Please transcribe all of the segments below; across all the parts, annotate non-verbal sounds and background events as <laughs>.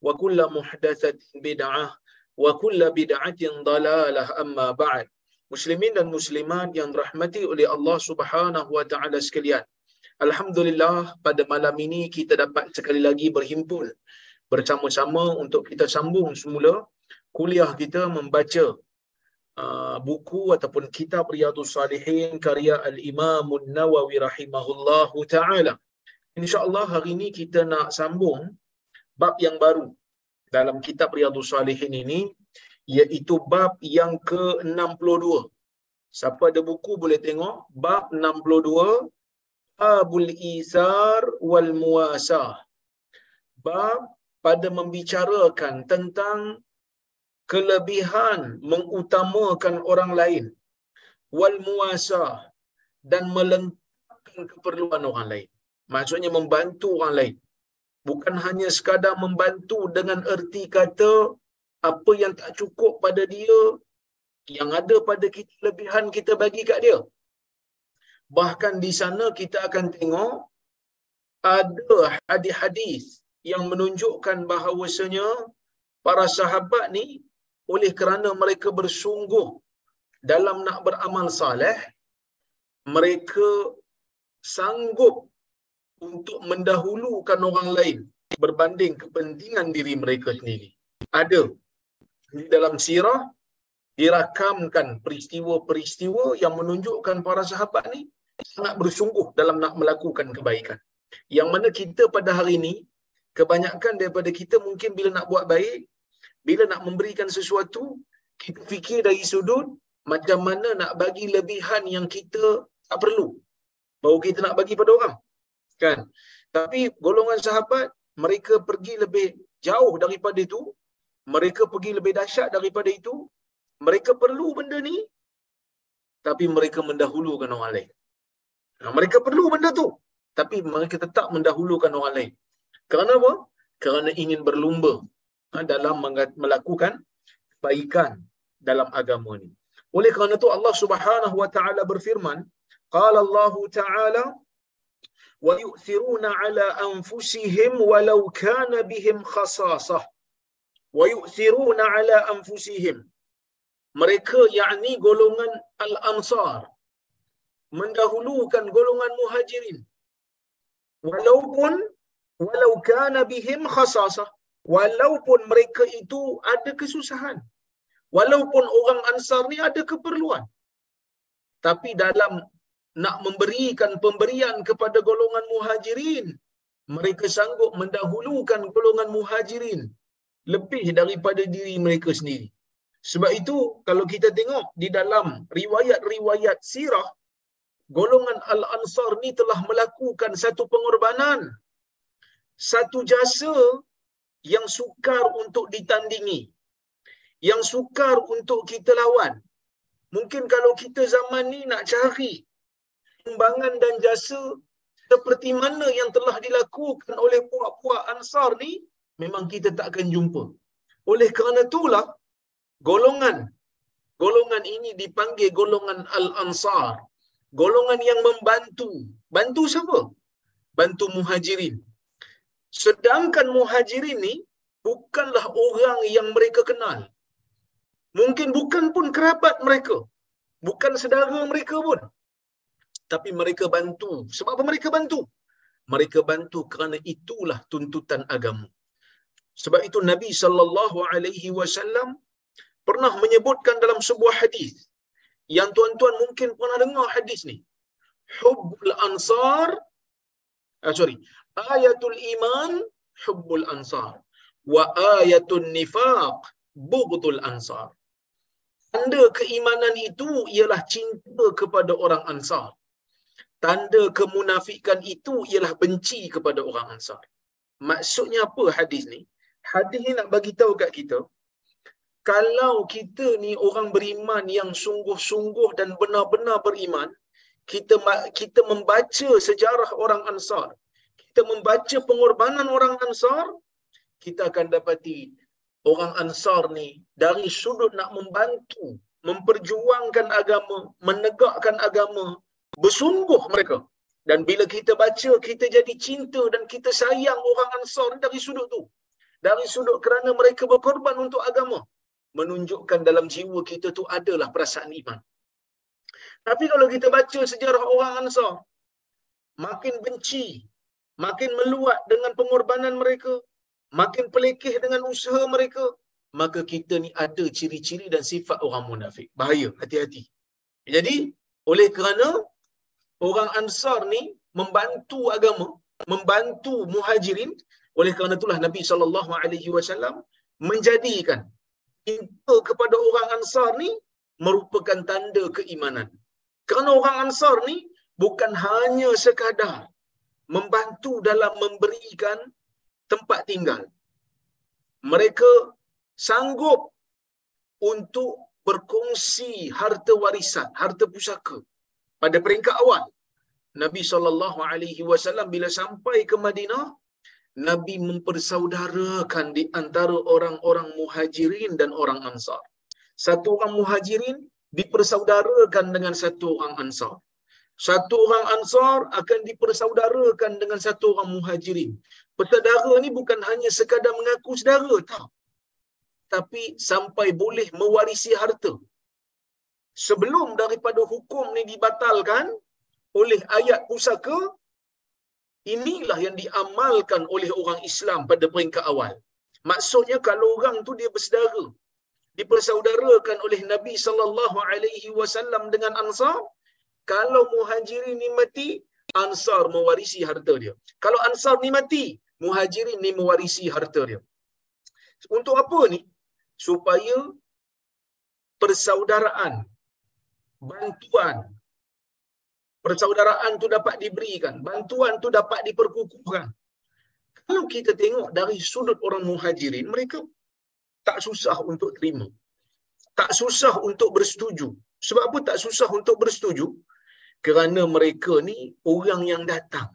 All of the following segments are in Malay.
wa kullu muhdatsatin bid'ah wa kullu bid'atin dalalah amma ba'd. Muslimin dan muslimat yang rahmati oleh Allah subhanahu wa ta'ala sekalian Alhamdulillah pada malam ini kita dapat sekali lagi berhimpun bersama-sama untuk kita sambung semula kuliah kita membaca uh, buku ataupun kitab Riyadhus Salihin karya Al-Imam Nawawi rahimahullahu taala. Insya-Allah hari ini kita nak sambung bab yang baru dalam kitab Riyadhus Salihin ini iaitu bab yang ke-62. Siapa ada buku boleh tengok bab 62 Babul Isar wal Muasah. Bab pada membicarakan tentang kelebihan mengutamakan orang lain wal muasah dan melengkapkan keperluan orang lain. Maksudnya membantu orang lain. Bukan hanya sekadar membantu dengan erti kata apa yang tak cukup pada dia, yang ada pada kita lebihan kita bagi kat dia. Bahkan di sana kita akan tengok ada hadis-hadis yang menunjukkan bahawasanya para sahabat ni oleh kerana mereka bersungguh dalam nak beramal saleh, mereka sanggup untuk mendahulukan orang lain berbanding kepentingan diri mereka sendiri. Ada di dalam sirah dirakamkan peristiwa-peristiwa yang menunjukkan para sahabat ni sangat bersungguh dalam nak melakukan kebaikan. Yang mana kita pada hari ini kebanyakan daripada kita mungkin bila nak buat baik, bila nak memberikan sesuatu, kita fikir dari sudut macam mana nak bagi lebihan yang kita tak perlu. Baru kita nak bagi pada orang. Kan? Tapi golongan sahabat, mereka pergi lebih jauh daripada itu. Mereka pergi lebih dahsyat daripada itu. Mereka perlu benda ni. Tapi mereka mendahulukan orang lain. Nah, mereka perlu benda tu. Tapi mereka tetap mendahulukan orang lain. Kerana apa? Kerana ingin berlumba dalam melakukan kebaikan dalam agama ni. Oleh kerana itu Allah Subhanahu wa taala berfirman, qala Allah taala wa yu'thiruna ala anfusihim walau kana bihim khasasah. Wa yu'thiruna ala anfusihim. Mereka yakni golongan al-ansar mendahulukan golongan muhajirin walaupun walau kana bihim khasasah walaupun mereka itu ada kesusahan walaupun orang ansar ni ada keperluan tapi dalam nak memberikan pemberian kepada golongan muhajirin. Mereka sanggup mendahulukan golongan muhajirin lebih daripada diri mereka sendiri. Sebab itu kalau kita tengok di dalam riwayat-riwayat sirah golongan al-ansar ni telah melakukan satu pengorbanan. Satu jasa yang sukar untuk ditandingi yang sukar untuk kita lawan. Mungkin kalau kita zaman ni nak cari sumbangan dan jasa seperti mana yang telah dilakukan oleh puak-puak ansar ni memang kita tak akan jumpa oleh kerana itulah golongan golongan ini dipanggil golongan Al-Ansar. Golongan yang membantu. Bantu siapa? Bantu muhajirin. Sedangkan muhajirin ni bukanlah orang yang mereka kenal. Mungkin bukan pun kerabat mereka. Bukan saudara mereka pun. Tapi mereka bantu. Sebab apa mereka bantu? Mereka bantu kerana itulah tuntutan agama. Sebab itu Nabi sallallahu alaihi wasallam pernah menyebutkan dalam sebuah hadis yang tuan-tuan mungkin pernah dengar hadis ni. Hubbul ansar ah, sorry, ayatul iman hubbul ansar wa ayatul nifaq bughdul ansar. Tanda keimanan itu ialah cinta kepada orang ansar. Tanda kemunafikan itu ialah benci kepada orang ansar. Maksudnya apa hadis ni? Hadis ni nak bagi tahu kat kita, kalau kita ni orang beriman yang sungguh-sungguh dan benar-benar beriman, kita kita membaca sejarah orang Ansar, kita membaca pengorbanan orang Ansar, kita akan dapati orang Ansar ni dari sudut nak membantu, memperjuangkan agama, menegakkan agama, bersungguh mereka. Dan bila kita baca, kita jadi cinta dan kita sayang orang Ansar dari sudut tu. Dari sudut kerana mereka berkorban untuk agama. Menunjukkan dalam jiwa kita tu adalah perasaan iman. Tapi kalau kita baca sejarah orang Ansar, makin benci, makin meluat dengan pengorbanan mereka, makin pelikih dengan usaha mereka, maka kita ni ada ciri-ciri dan sifat orang munafik. Bahaya, hati-hati. Jadi, oleh kerana orang Ansar ni membantu agama, membantu muhajirin, oleh kerana itulah Nabi wasallam menjadikan cinta kepada orang Ansar ni merupakan tanda keimanan. Kerana orang Ansar ni bukan hanya sekadar membantu dalam memberikan tempat tinggal. Mereka sanggup untuk berkongsi harta warisan, harta pusaka pada peringkat awal. Nabi sallallahu alaihi wasallam bila sampai ke Madinah, Nabi mempersaudarakan di antara orang-orang muhajirin dan orang ansar. Satu orang muhajirin dipersaudarakan dengan satu orang ansar. Satu orang ansar akan dipersaudarakan dengan satu orang muhajirin. Persaudara ni bukan hanya sekadar mengaku saudara, tak. Tapi sampai boleh mewarisi harta. Sebelum daripada hukum ni dibatalkan oleh ayat pusaka, inilah yang diamalkan oleh orang Islam pada peringkat awal. Maksudnya kalau orang tu dia bersaudara, dipersaudarakan oleh Nabi sallallahu alaihi wasallam dengan Ansar, kalau Muhajirin ni mati, Ansar mewarisi harta dia. Kalau Ansar ni mati, Muhajirin ni mewarisi harta dia. Untuk apa ni? Supaya persaudaraan, bantuan, persaudaraan tu dapat diberikan, bantuan tu dapat diperkukuhkan. Kalau kita tengok dari sudut orang muhajirin, mereka tak susah untuk terima. Tak susah untuk bersetuju. Sebab apa tak susah untuk bersetuju? Kerana mereka ni orang yang datang.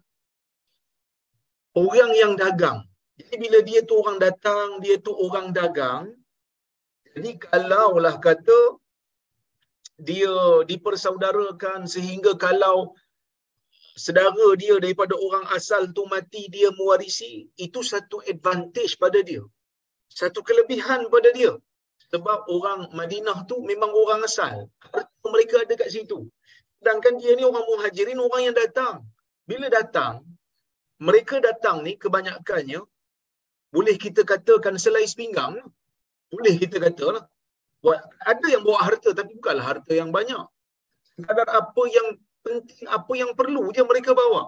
Orang yang dagang. Jadi bila dia tu orang datang, dia tu orang dagang, jadi kalaulah kata dia dipersaudarakan sehingga kalau sedara dia daripada orang asal tu mati dia mewarisi itu satu advantage pada dia. Satu kelebihan pada dia. Sebab orang Madinah tu memang orang asal. Mereka ada kat situ? Sedangkan dia ni orang muhajirin orang yang datang. Bila datang mereka datang ni kebanyakannya boleh kita katakan selai pinggang boleh kita katalah ada yang bawa harta tapi bukanlah harta yang banyak. Kadar apa yang penting, apa yang perlu je mereka bawa.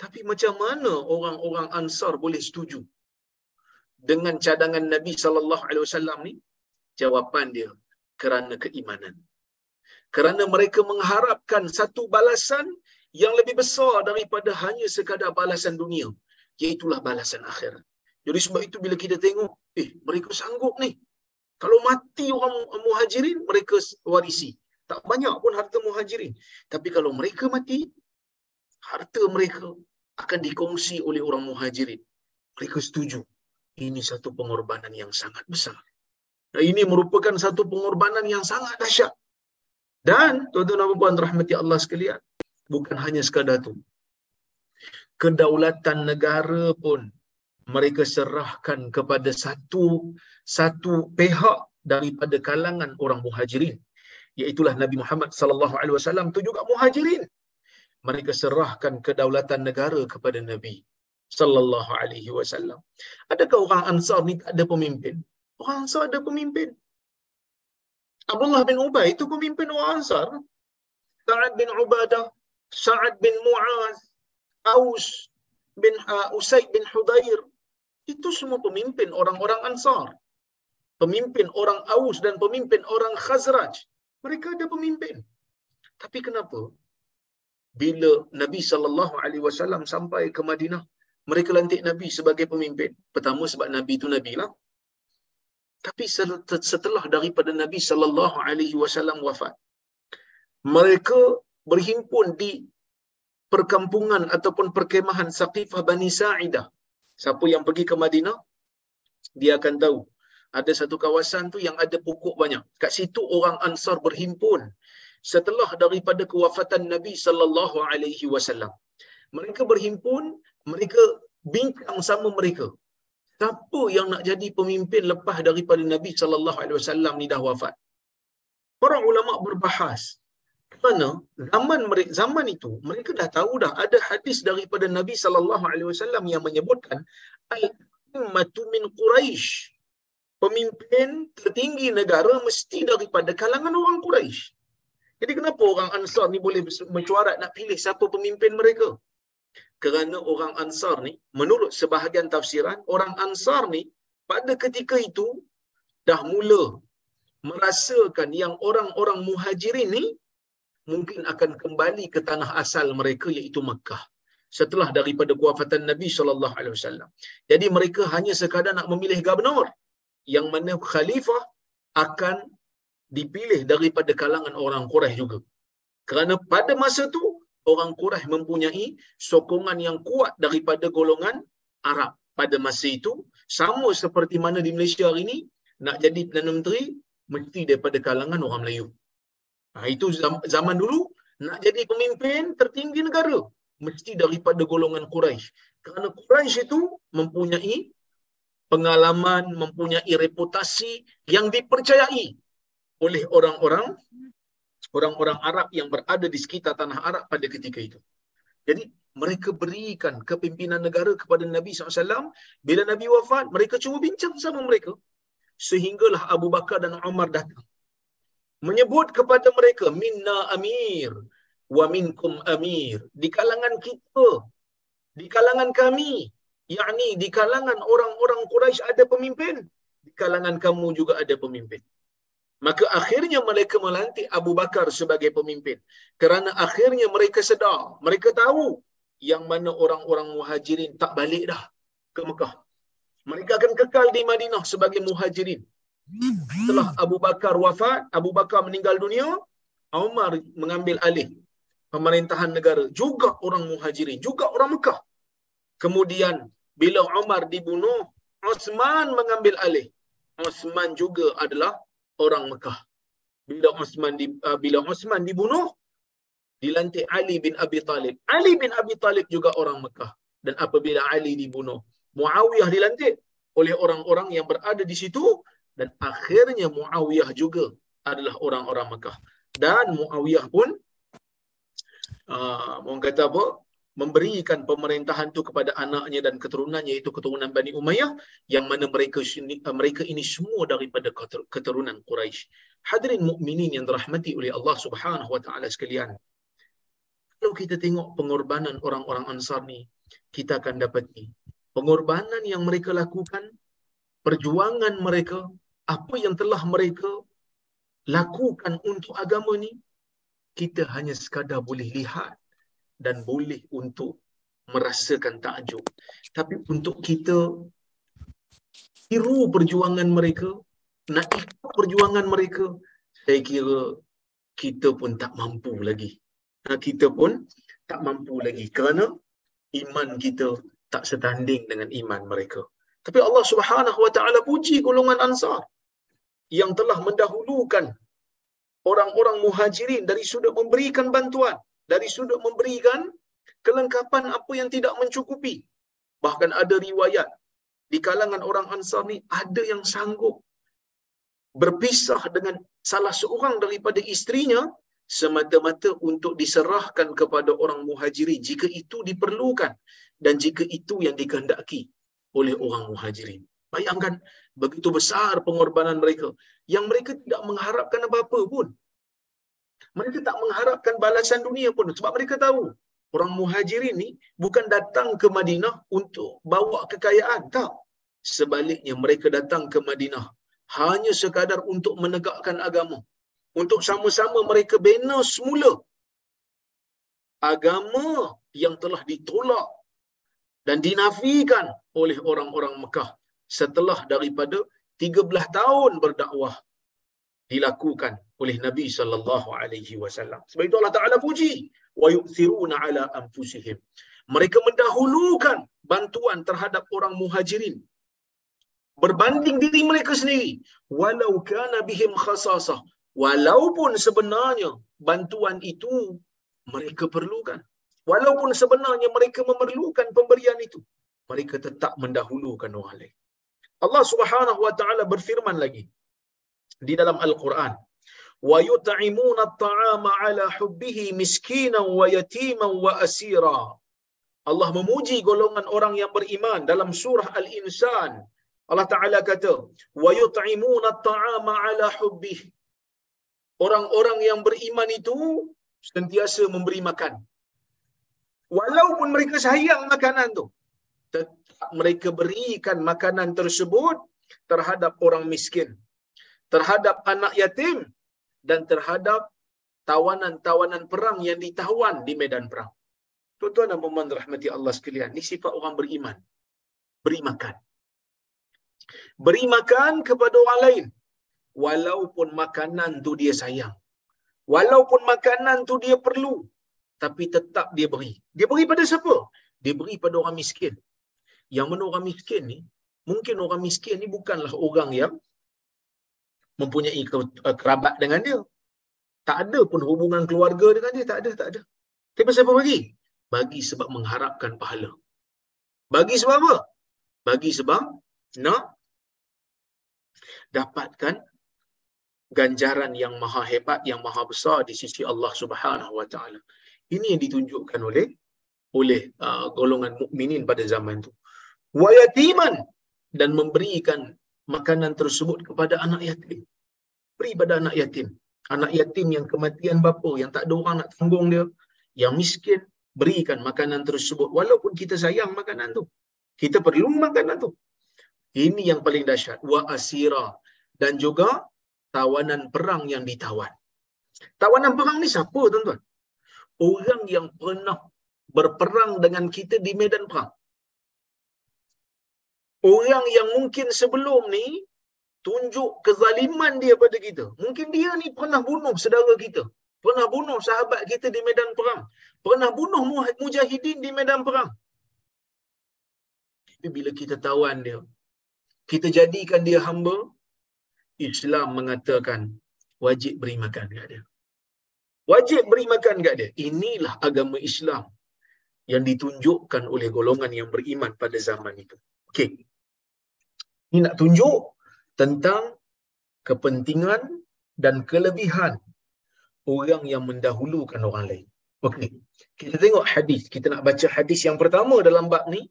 Tapi macam mana orang-orang Ansar boleh setuju dengan cadangan Nabi sallallahu alaihi wasallam ni? Jawapan dia kerana keimanan. Kerana mereka mengharapkan satu balasan yang lebih besar daripada hanya sekadar balasan dunia, iaitu balasan akhirat. Jadi sebab itu bila kita tengok, eh mereka sanggup ni kalau mati orang muhajirin, mereka warisi. Tak banyak pun harta muhajirin. Tapi kalau mereka mati, harta mereka akan dikongsi oleh orang muhajirin. Mereka setuju. Ini satu pengorbanan yang sangat besar. Ini merupakan satu pengorbanan yang sangat dahsyat. Dan tuan-tuan dan puan rahmati Allah sekalian, bukan hanya sekadar itu. Kedaulatan negara pun mereka serahkan kepada satu satu pihak daripada kalangan orang muhajirin. Iaitulah Nabi Muhammad sallallahu alaihi wasallam itu juga muhajirin. Mereka serahkan kedaulatan negara kepada Nabi sallallahu alaihi wasallam. Adakah orang ansar ni tak ada pemimpin? Orang ansar ada pemimpin. Abdullah bin Ubay itu pemimpin orang ansar. Sa'ad bin Ubadah Sa'ad bin Mu'az Aus bin uh, Usaid bin Hudair itu semua pemimpin orang-orang Ansar. Pemimpin orang Aus dan pemimpin orang Khazraj. Mereka ada pemimpin. Tapi kenapa? Bila Nabi sallallahu alaihi wasallam sampai ke Madinah, mereka lantik Nabi sebagai pemimpin. Pertama sebab Nabi itu nabi lah. Tapi setelah daripada Nabi sallallahu alaihi wasallam wafat, mereka berhimpun di perkampungan ataupun perkemahan Saqifah Bani Sa'idah Siapa yang pergi ke Madinah, dia akan tahu. Ada satu kawasan tu yang ada pokok banyak. Kat situ orang Ansar berhimpun setelah daripada kewafatan Nabi sallallahu alaihi wasallam. Mereka berhimpun, mereka bincang sama mereka. Siapa yang nak jadi pemimpin lepas daripada Nabi sallallahu alaihi wasallam ni dah wafat? Para ulama berbahas kerana zaman mereka zaman itu mereka dah tahu dah ada hadis daripada Nabi sallallahu alaihi wasallam yang menyebutkan al-ummatu min Quraisy. Pemimpin tertinggi negara mesti daripada kalangan orang Quraisy. Jadi kenapa orang Ansar ni boleh mencuarat nak pilih siapa pemimpin mereka? Kerana orang Ansar ni menurut sebahagian tafsiran orang Ansar ni pada ketika itu dah mula merasakan yang orang-orang muhajirin ni mungkin akan kembali ke tanah asal mereka iaitu Mekah setelah daripada kewafatan Nabi sallallahu alaihi wasallam. Jadi mereka hanya sekadar nak memilih gubernur yang mana khalifah akan dipilih daripada kalangan orang Quraisy juga. Kerana pada masa tu orang Quraisy mempunyai sokongan yang kuat daripada golongan Arab pada masa itu sama seperti mana di Malaysia hari ini nak jadi Perdana Menteri mesti daripada kalangan orang Melayu. Ha, itu zaman dulu nak jadi pemimpin tertinggi negara mesti daripada golongan Quraisy. Kerana Quraisy itu mempunyai pengalaman, mempunyai reputasi yang dipercayai oleh orang-orang orang-orang Arab yang berada di sekitar tanah Arab pada ketika itu. Jadi mereka berikan kepimpinan negara kepada Nabi SAW. Bila Nabi wafat, mereka cuba bincang sama mereka. Sehinggalah Abu Bakar dan Umar datang menyebut kepada mereka minna amir wa minkum amir. Di kalangan kita di kalangan kami yakni di kalangan orang-orang Quraisy ada pemimpin di kalangan kamu juga ada pemimpin. Maka akhirnya mereka melantik Abu Bakar sebagai pemimpin. Kerana akhirnya mereka sedar mereka tahu yang mana orang-orang muhajirin tak balik dah ke Mekah. Mereka akan kekal di Madinah sebagai muhajirin Setelah Abu Bakar wafat, Abu Bakar meninggal dunia, Umar mengambil alih pemerintahan negara. Juga orang muhajirin, juga orang Mekah. Kemudian bila Umar dibunuh, Osman mengambil alih. Osman juga adalah orang Mekah. Bila Osman di, uh, bila Osman dibunuh, dilantik Ali bin Abi Talib. Ali bin Abi Talib juga orang Mekah. Dan apabila Ali dibunuh, Muawiyah dilantik oleh orang-orang yang berada di situ dan akhirnya Muawiyah juga adalah orang-orang Mekah dan Muawiyah pun uh, orang kata apa memberikan pemerintahan tu kepada anaknya dan keturunannya iaitu keturunan Bani Umayyah yang mana mereka uh, mereka ini semua daripada keturunan Quraisy. Hadirin mukminin yang dirahmati oleh Allah Subhanahu wa taala sekalian. Kalau kita tengok pengorbanan orang-orang Ansar ni, kita akan dapati pengorbanan yang mereka lakukan, perjuangan mereka apa yang telah mereka lakukan untuk agama ni kita hanya sekadar boleh lihat dan boleh untuk merasakan takjub. Tapi untuk kita tiru perjuangan mereka nak ikut perjuangan mereka saya kira kita pun tak mampu lagi. Kita pun tak mampu lagi kerana iman kita tak setanding dengan iman mereka tapi Allah Subhanahu wa taala puji golongan ansar yang telah mendahulukan orang-orang muhajirin dari sudut memberikan bantuan, dari sudut memberikan kelengkapan apa yang tidak mencukupi. Bahkan ada riwayat di kalangan orang Ansar ni ada yang sanggup berpisah dengan salah seorang daripada istrinya semata-mata untuk diserahkan kepada orang muhajirin jika itu diperlukan dan jika itu yang dikehendaki oleh orang muhajirin. Bayangkan begitu besar pengorbanan mereka yang mereka tidak mengharapkan apa-apa pun. Mereka tak mengharapkan balasan dunia pun sebab mereka tahu orang muhajirin ni bukan datang ke Madinah untuk bawa kekayaan. Tak. Sebaliknya mereka datang ke Madinah hanya sekadar untuk menegakkan agama. Untuk sama-sama mereka bina semula agama yang telah ditolak dan dinafikan oleh orang-orang Mekah setelah daripada 13 tahun berdakwah dilakukan oleh Nabi sallallahu alaihi wasallam. Sebab itu Allah Taala puji wa yu'thiruna ala anfusihim. Mereka mendahulukan bantuan terhadap orang muhajirin berbanding diri mereka sendiri walau kana bihim khasasah walaupun sebenarnya bantuan itu mereka perlukan walaupun sebenarnya mereka memerlukan pemberian itu mereka tetap mendahulukan orang lain. Allah Subhanahu wa taala berfirman lagi di dalam Al-Quran wa yut'imuna at-ta'ama 'ala hubbihi miskinan wa yatiman wa asira. Allah memuji golongan orang yang beriman dalam surah Al-Insan. Allah Taala kata wa yut'imuna at-ta'ama 'ala hubbihi. Orang-orang yang beriman itu sentiasa memberi makan walaupun mereka sayang makanan tu tetap mereka berikan makanan tersebut terhadap orang miskin terhadap anak yatim dan terhadap tawanan-tawanan perang yang ditawan di medan perang. Tuan-tuan dan puan rahmati Allah sekalian, ini sifat orang beriman. Beri makan. Beri makan kepada orang lain. Walaupun makanan tu dia sayang. Walaupun makanan tu dia perlu. Tapi tetap dia beri. Dia beri pada siapa? Dia beri pada orang miskin. Yang mana orang miskin ni, mungkin orang miskin ni bukanlah orang yang mempunyai eh, kerabat dengan dia. Tak ada pun hubungan keluarga dengan dia. Tak ada, tak ada. Tapi siapa bagi? Bagi sebab mengharapkan pahala. Bagi sebab apa? Bagi sebab nak dapatkan ganjaran yang maha hebat, yang maha besar di sisi Allah Subhanahu Wa Taala. Ini yang ditunjukkan oleh oleh uh, golongan mukminin pada zaman itu. Wa yatiman dan memberikan makanan tersebut kepada anak yatim. Beri pada anak yatim. Anak yatim yang kematian bapa, yang tak ada orang nak tanggung dia, yang miskin, berikan makanan tersebut. Walaupun kita sayang makanan tu. Kita perlu makanan tu. Ini yang paling dahsyat. Wa asira. Dan juga tawanan perang yang ditawan. Tawanan perang ni siapa tuan-tuan? Orang yang pernah berperang dengan kita di medan perang orang yang mungkin sebelum ni tunjuk kezaliman dia pada kita. Mungkin dia ni pernah bunuh saudara kita. Pernah bunuh sahabat kita di medan perang. Pernah bunuh mujahidin di medan perang. Tapi bila kita tawan dia, kita jadikan dia hamba, Islam mengatakan wajib beri makan kat dia. Wajib beri makan kat dia. Inilah agama Islam yang ditunjukkan oleh golongan yang beriman pada zaman itu. Okey. Ini nak tunjuk tentang kepentingan dan kelebihan orang yang mendahulukan orang lain. Okey. Kita tengok hadis. Kita nak baca hadis yang pertama dalam bab ni.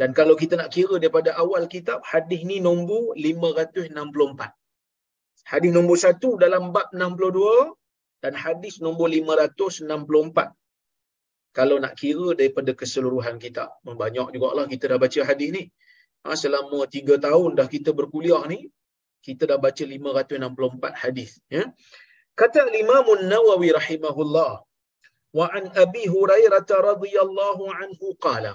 Dan kalau kita nak kira daripada awal kitab, hadis ni nombor 564. Hadis nombor 1 dalam bab 62 dan hadis nombor 564. Kalau nak kira daripada keseluruhan kitab. Banyak jugalah kita dah baca hadis ni ha, selama tiga tahun dah kita berkuliah ni, kita dah baca 564 hadis. Ya. Kata Imam Nawawi rahimahullah, wa an Abi Hurairah radhiyallahu anhu qala,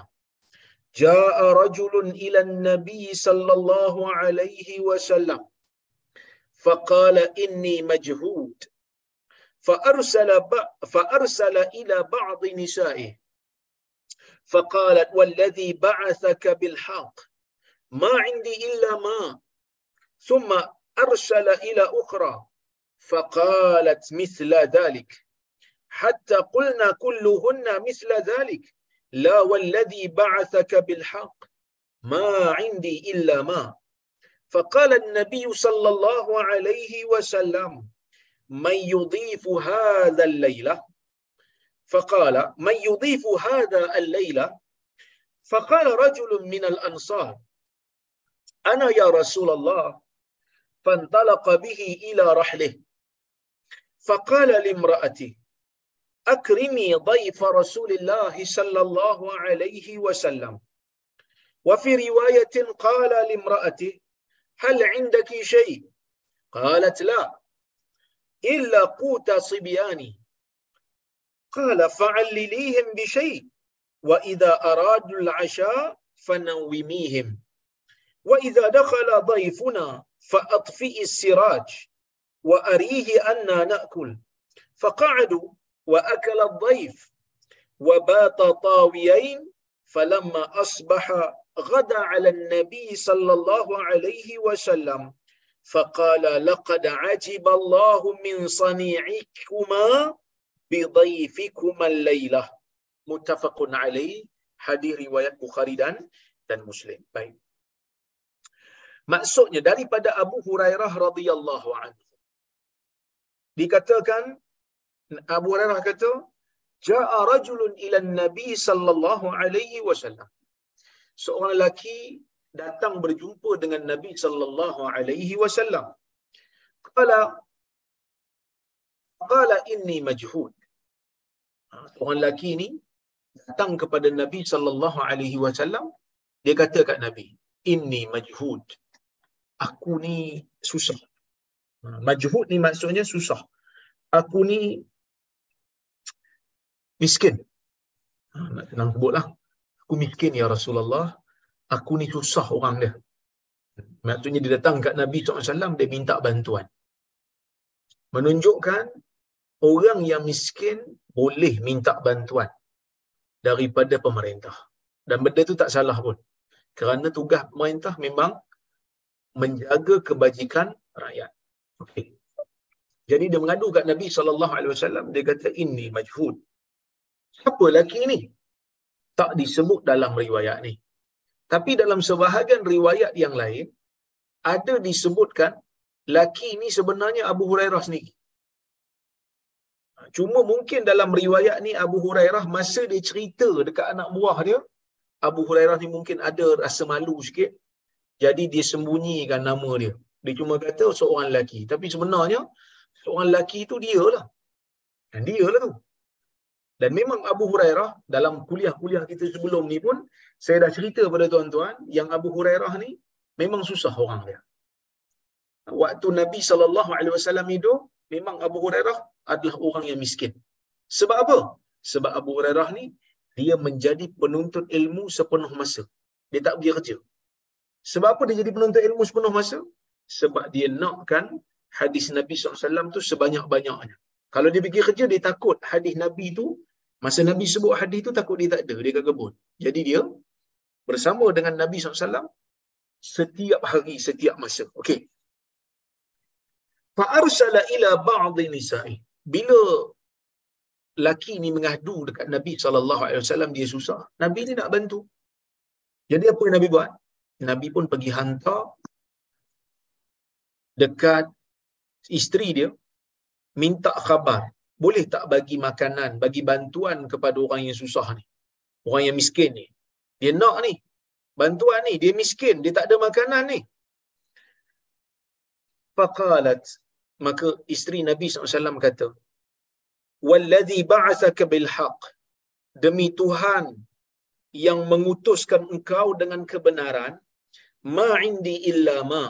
جاء رجل إلى النبي صلى الله عليه وسلم فقال إني مجهود فأرسل, فأرسل إلى بعض نسائه. فقالت والذي بعثك بالحق؟ ما عندي إلا ماء ثم أرسل إلى أخرى. فقالت مثل ذلك. حتى قلنا كلهن مثل ذلك. لا والذي بعثك بالحق؟ ما عندي إلا ما. فقال النبي صلى الله عليه وسلم من يضيف هذا الليلة؟ فقال من يضيف هذا الليلة؟ فقال رجل من الأنصار أنا يا رسول الله. فانطلق به إلى رحله. فقال لامرأته أكرمي ضيف رسول الله صلى الله عليه وسلم. وفي رواية قال لامرأته هل عندك شيء؟ قالت لا. إلا قوت صبياني. قال فعلليهم بشيء وإذا أرادوا العشاء فنوميهم. وإذا دخل ضيفنا فأطفئ السراج وأريه أنا نأكل. فقعدوا وأكل الضيف وبات طاويين فلما أصبح غدا على النبي صلى الله عليه وسلم. فقال لقد عجب الله من صنيعكما بضيفكما الليلة متفق عليه hadis riwayat Bukhari dan dan Muslim. Baik. Maksudnya daripada Abu Hurairah radhiyallahu anhu. Dikatakan Abu Hurairah kata, "Ja'a rajulun ila Nabi sallallahu alaihi wasallam." Seorang lelaki datang berjumpa dengan Nabi sallallahu alaihi wasallam. Qala Qala inni majhud. Ha, seorang lelaki ni datang kepada Nabi sallallahu alaihi wasallam dia kata kat Nabi, "Inni majhud." Aku ni susah. Ha, majhud ni maksudnya susah. Aku ni miskin. Ha, nak senang sebutlah. Aku miskin ya Rasulullah. Aku ni susah orang dia. Maksudnya dia datang kat Nabi SAW, dia minta bantuan. Menunjukkan orang yang miskin boleh minta bantuan daripada pemerintah. Dan benda tu tak salah pun. Kerana tugas pemerintah memang menjaga kebajikan rakyat. Okay. Jadi dia mengadu kat Nabi SAW, dia kata, ini majhud. Siapa lelaki ni? Tak disebut dalam riwayat ni. Tapi dalam sebahagian riwayat yang lain, ada disebutkan laki ni sebenarnya Abu Hurairah sendiri. Cuma mungkin dalam riwayat ni Abu Hurairah masa dia cerita dekat anak buah dia, Abu Hurairah ni mungkin ada rasa malu sikit. Jadi dia sembunyikan nama dia. Dia cuma kata seorang lelaki. Tapi sebenarnya seorang lelaki tu dia lah. Dan dia lah tu. Dan memang Abu Hurairah dalam kuliah-kuliah kita sebelum ni pun saya dah cerita pada tuan-tuan yang Abu Hurairah ni memang susah orang dia. Waktu Nabi SAW hidup, memang Abu Hurairah adalah orang yang miskin. Sebab apa? Sebab Abu Hurairah ni dia menjadi penuntut ilmu sepenuh masa. Dia tak pergi kerja. Sebab apa dia jadi penuntut ilmu sepenuh masa? Sebab dia nakkan hadis Nabi SAW tu sebanyak-banyaknya. Kalau dia pergi kerja, dia takut hadis Nabi tu, masa Nabi sebut hadis tu, takut dia tak ada, dia kat kebun. Jadi dia bersama dengan Nabi SAW setiap hari, setiap masa. Okey. Fa'arsala ila ba'di nisa'i. Bila laki ni mengadu dekat Nabi SAW, dia susah. Nabi ni nak bantu. Jadi apa yang Nabi buat? Nabi pun pergi hantar dekat isteri dia minta khabar boleh tak bagi makanan bagi bantuan kepada orang yang susah ni? Orang yang miskin ni. Dia nak ni. Bantuan ni dia miskin dia tak ada makanan ni. Faqalat. Maka isteri Nabi SAW kata wallazi ba'athaka bil haqq demi Tuhan yang mengutuskan engkau dengan kebenaran ma indi illa ma.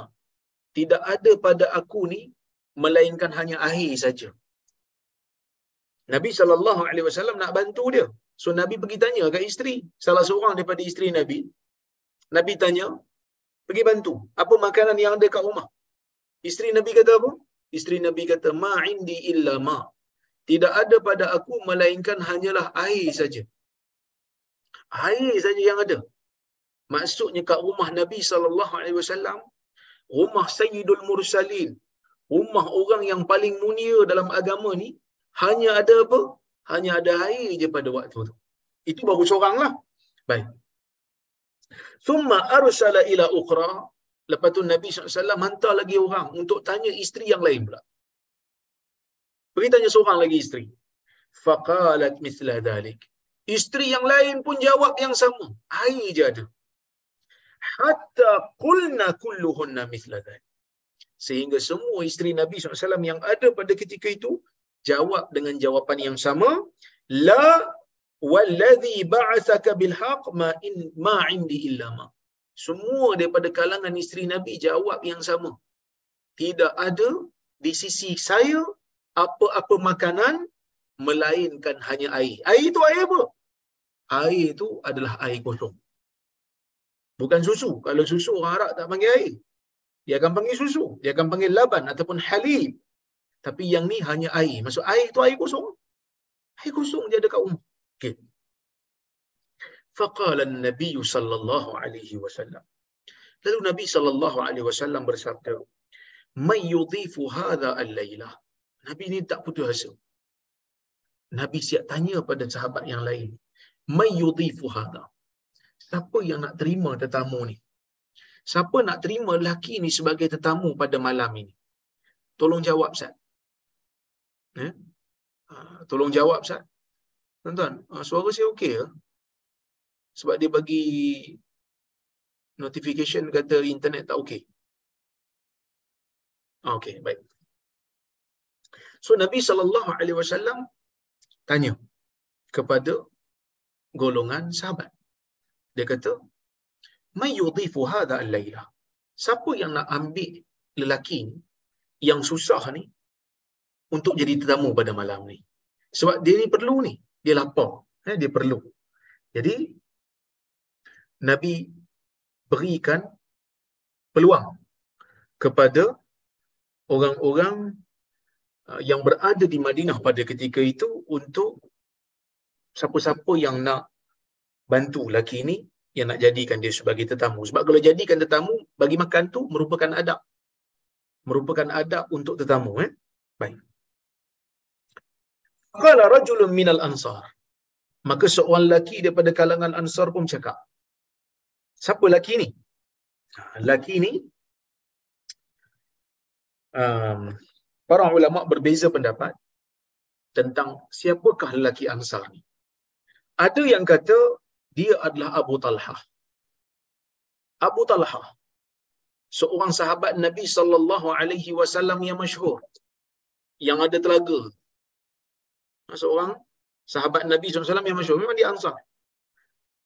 Tidak ada pada aku ni melainkan hanya air saja. Nabi sallallahu alaihi wasallam nak bantu dia. So Nabi pergi tanya kat isteri, salah seorang daripada isteri Nabi. Nabi tanya, pergi bantu. Apa makanan yang ada kat rumah? Isteri Nabi kata apa? Isteri Nabi kata, ma indi illa ma. Tidak ada pada aku melainkan hanyalah air saja. Air saja yang ada. Maksudnya kat rumah Nabi sallallahu alaihi wasallam rumah Sayyidul Mursalin, rumah orang yang paling mulia dalam agama ni, hanya ada apa? Hanya ada air je pada waktu tu. Itu baru seorang lah. Baik. Summa arsala ila ukhra. Lepas tu Nabi SAW hantar lagi orang untuk tanya isteri yang lain pula. Pergi tanya seorang lagi isteri. Faqalat misla dhalik. Isteri yang lain pun jawab yang sama. Air je ada. Hatta kulna kulluhunna misla dhalik. Sehingga semua isteri Nabi SAW yang ada pada ketika itu jawab dengan jawapan yang sama. La walladhi ba'athaka bilhaq ma in ma indi illa ma. Semua daripada kalangan isteri Nabi jawab yang sama. Tidak ada di sisi saya apa-apa makanan melainkan hanya air. Air itu air apa? Air itu adalah air kosong. Bukan susu. Kalau susu orang Arab tak panggil air. Dia akan panggil susu. Dia akan panggil laban ataupun halib. Tapi yang ni hanya air. Maksud air itu air kosong. Air kosong dia ada kat rumah. Okay. Faqala Nabi sallallahu alaihi wasallam. Lalu Nabi sallallahu alaihi wasallam bersabda, "May yudhifu hadha al-lailah?" Nabi ni tak putus asa. Nabi siap tanya pada sahabat yang lain, "May yudhifu hadha?" Siapa yang nak terima tetamu ni? Siapa nak terima lelaki ni sebagai tetamu pada malam ini? Tolong jawab, Ustaz. Eh? Tolong jawab, Ustaz. Tuan-tuan, suara saya okey ke? Sebab dia bagi notification kata internet tak okey. Okey, baik. So Nabi sallallahu alaihi wasallam tanya kepada golongan sahabat. Dia kata, "May yudhifu hadha al-laila?" Siapa yang nak ambil lelaki ni yang susah ni untuk jadi tetamu pada malam ni? Sebab dia ni perlu ni, dia lapar, eh, dia perlu. Jadi Nabi berikan peluang kepada orang-orang uh, yang berada di Madinah pada ketika itu untuk siapa-siapa yang nak bantu lelaki ini yang nak jadikan dia sebagai tetamu. Sebab kalau jadikan tetamu, bagi makan tu merupakan adab. Merupakan adab untuk tetamu. Eh? Baik. Qala rajulun minal ansar. Maka seorang lelaki daripada kalangan ansar pun cakap. Siapa lelaki ni? Ha, lelaki ni, um, para ulama berbeza pendapat tentang siapakah lelaki ansar ni. Ada yang kata dia adalah Abu Talha. Abu Talha seorang sahabat Nabi sallallahu alaihi wasallam yang masyhur yang ada telaga. Seorang sahabat Nabi SAW yang masyhur memang dia ansar.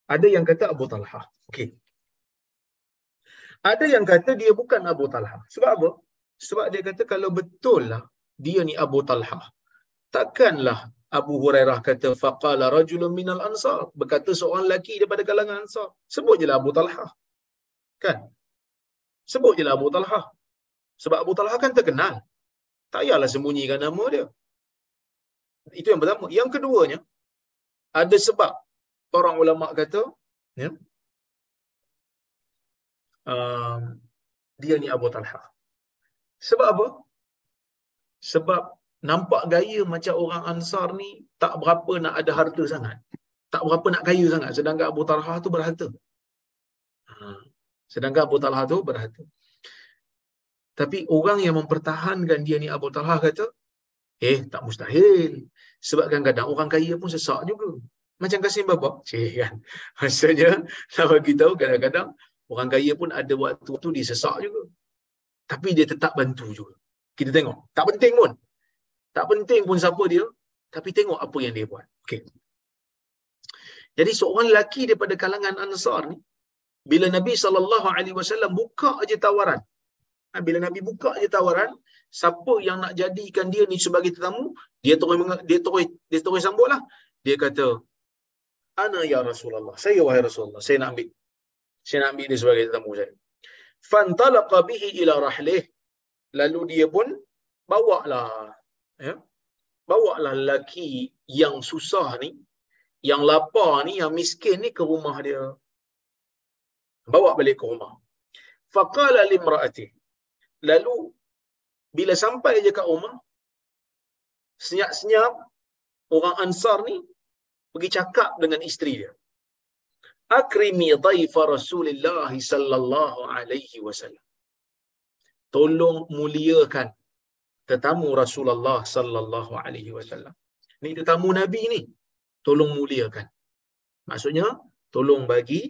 Ada yang kata Abu Talha. Okey. Ada yang kata dia bukan Abu Talha. Sebab apa? Sebab dia kata kalau betul lah dia ni Abu Talha. Takkanlah Abu Hurairah kata faqala rajulun minal ansar. Berkata seorang lelaki daripada kalangan ansar. Sebut je lah Abu Talha. Kan? Sebut je lah Abu Talha. Sebab Abu Talha kan terkenal. Tak payahlah sembunyikan nama dia. Itu yang pertama. Yang keduanya, ada sebab orang ulama kata, ya, um, dia ni Abu Talha. Sebab apa? Sebab nampak gaya macam orang Ansar ni tak berapa nak ada harta sangat. Tak berapa nak kaya sangat. Sedangkan Abu Talha tu berharta. Ha. Sedangkan Abu Talha tu berharta. Tapi orang yang mempertahankan dia ni Abu Talha kata, eh tak mustahil. Sebab kadang-kadang orang kaya pun sesak juga. Macam Kasim Baba. Cik kan. <laughs> Maksudnya, nak bagi tahu kadang-kadang orang kaya pun ada waktu tu dia sesak juga. Tapi dia tetap bantu juga. Kita tengok. Tak penting pun. Tak penting pun siapa dia. Tapi tengok apa yang dia buat. Okay. Jadi seorang lelaki daripada kalangan Ansar ni, bila Nabi SAW buka aja tawaran, ha, bila Nabi buka aja tawaran, siapa yang nak jadikan dia ni sebagai tetamu, dia terus dia terus dia terus sambutlah. Dia kata, "Ana ya Rasulullah." Saya wahai Rasulullah, saya nak ambil. Saya nak ambil dia sebagai tetamu saya. Fantalaqa bihi ila rahlih. Lalu dia pun bawa lah ya. Bawa lah lelaki yang susah ni, yang lapar ni, yang miskin ni ke rumah dia. Bawa balik ke rumah. Faqala limra'ati. lalu bila sampai je kat rumah senyap-senyap orang ansar ni pergi cakap dengan isteri dia. Akrimi dhaifa rasulillah sallallahu alaihi wasallam. Tolong muliakan tetamu Rasulullah sallallahu alaihi wasallam. Ni tetamu nabi ni. Tolong muliakan. Maksudnya tolong bagi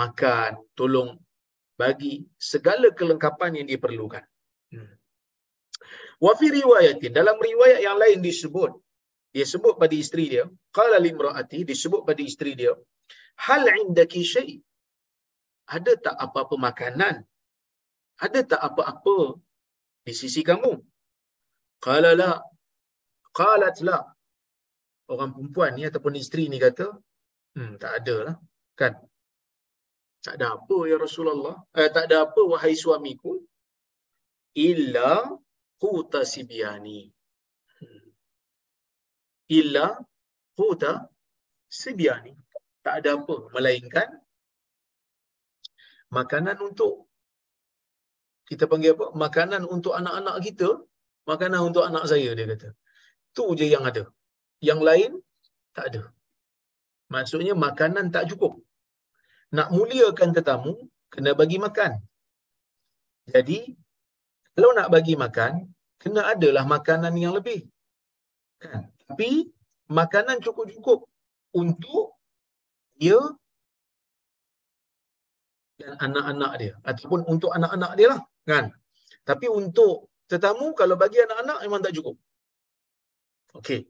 makan tolong bagi segala kelengkapan yang dia perlukan. hmm. Wa fi riwayatin dalam riwayat yang lain disebut dia sebut pada isteri dia qala limraati disebut pada isteri dia hal indaki syai? Ada tak apa-apa makanan? Ada tak apa-apa di sisi kamu? Qala la. Qalat la. Orang perempuan ni ataupun isteri ni kata hmm tak ada lah kan? Tak ada apa ya Rasulullah eh, tak ada apa wahai suamiku illa quta sibiani. Illa quta sibiani. Tak ada apa melainkan makanan untuk kita panggil apa? Makanan untuk anak-anak kita makanan untuk anak saya dia kata. Tu je yang ada. Yang lain tak ada. Maksudnya makanan tak cukup. Nak muliakan tetamu kena bagi makan. Jadi kalau nak bagi makan kena adalah makanan yang lebih. Kan? Tapi makanan cukup-cukup untuk dia dan anak-anak dia. Ataupun untuk anak-anak dia lah kan? Tapi untuk tetamu kalau bagi anak-anak memang tak cukup. Okey.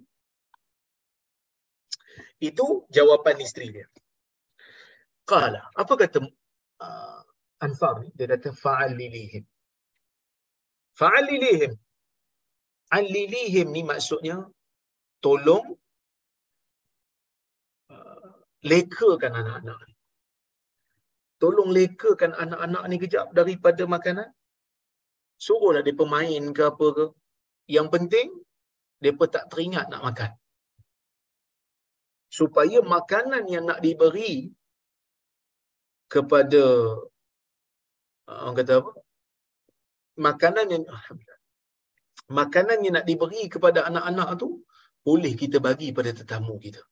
Itu jawapan isteri dia. Qala apa kata uh, ansar ni dia kata fa'al lilihim fa'al lilihim al lilihim ni maksudnya tolong lekakan anak-anak ni. Tolong lekakan anak-anak ni kejap daripada makanan. Suruhlah dia pemain ke apa ke. Yang penting, dia tak teringat nak makan. Supaya makanan yang nak diberi kepada orang kata apa? Makanan yang makanan yang nak diberi kepada anak-anak tu boleh kita bagi pada tetamu kita.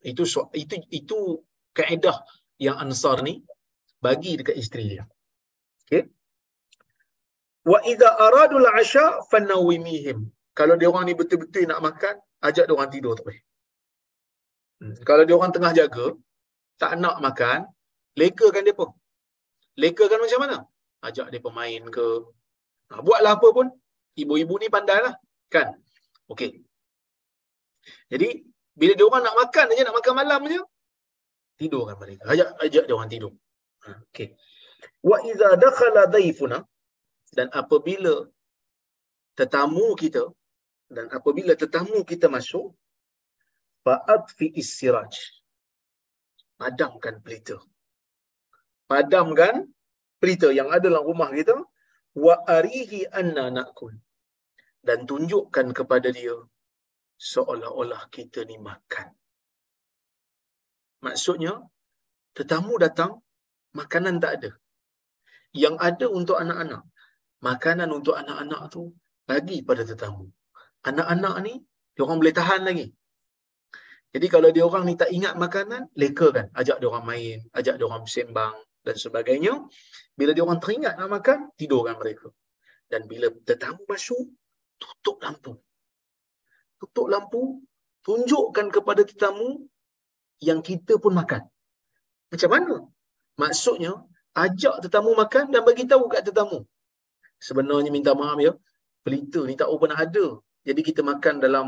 Itu itu itu kaedah yang Ansar ni bagi dekat isteri dia. Okey. Wa idza aradu al-'asha fanawimihim. Kalau dia orang ni betul-betul nak makan, ajak dia orang tidur tak boleh. Hmm. Kalau dia orang tengah jaga, tak nak makan, lekakan dia pun. Lekakan macam mana? Ajak dia pemain ke. Ha, buatlah apa pun. Ibu-ibu ni pandai lah. Kan? Okey. Jadi, bila dia orang nak makan aja nak makan malam aja tidurkan mereka. Ajak ajak dia orang tidur. Ha, okey. Wa idza dakhala dhaifuna dan apabila tetamu kita dan apabila tetamu kita masuk fa'at fi istiraj padamkan pelita padamkan pelita yang ada dalam rumah kita wa arihi anna nakul dan tunjukkan kepada dia seolah-olah kita ni makan. Maksudnya, tetamu datang, makanan tak ada. Yang ada untuk anak-anak. Makanan untuk anak-anak tu bagi pada tetamu. Anak-anak ni, dia orang boleh tahan lagi. Jadi kalau dia orang ni tak ingat makanan, leka kan. Ajak dia orang main, ajak dia orang bersembang dan sebagainya. Bila dia orang teringat nak makan, tidurkan mereka. Dan bila tetamu masuk, tutup lampu tutup lampu, tunjukkan kepada tetamu yang kita pun makan. Macam mana? Maksudnya, ajak tetamu makan dan bagi tahu kat tetamu. Sebenarnya minta maaf ya, pelita ni tak pernah ada. Jadi kita makan dalam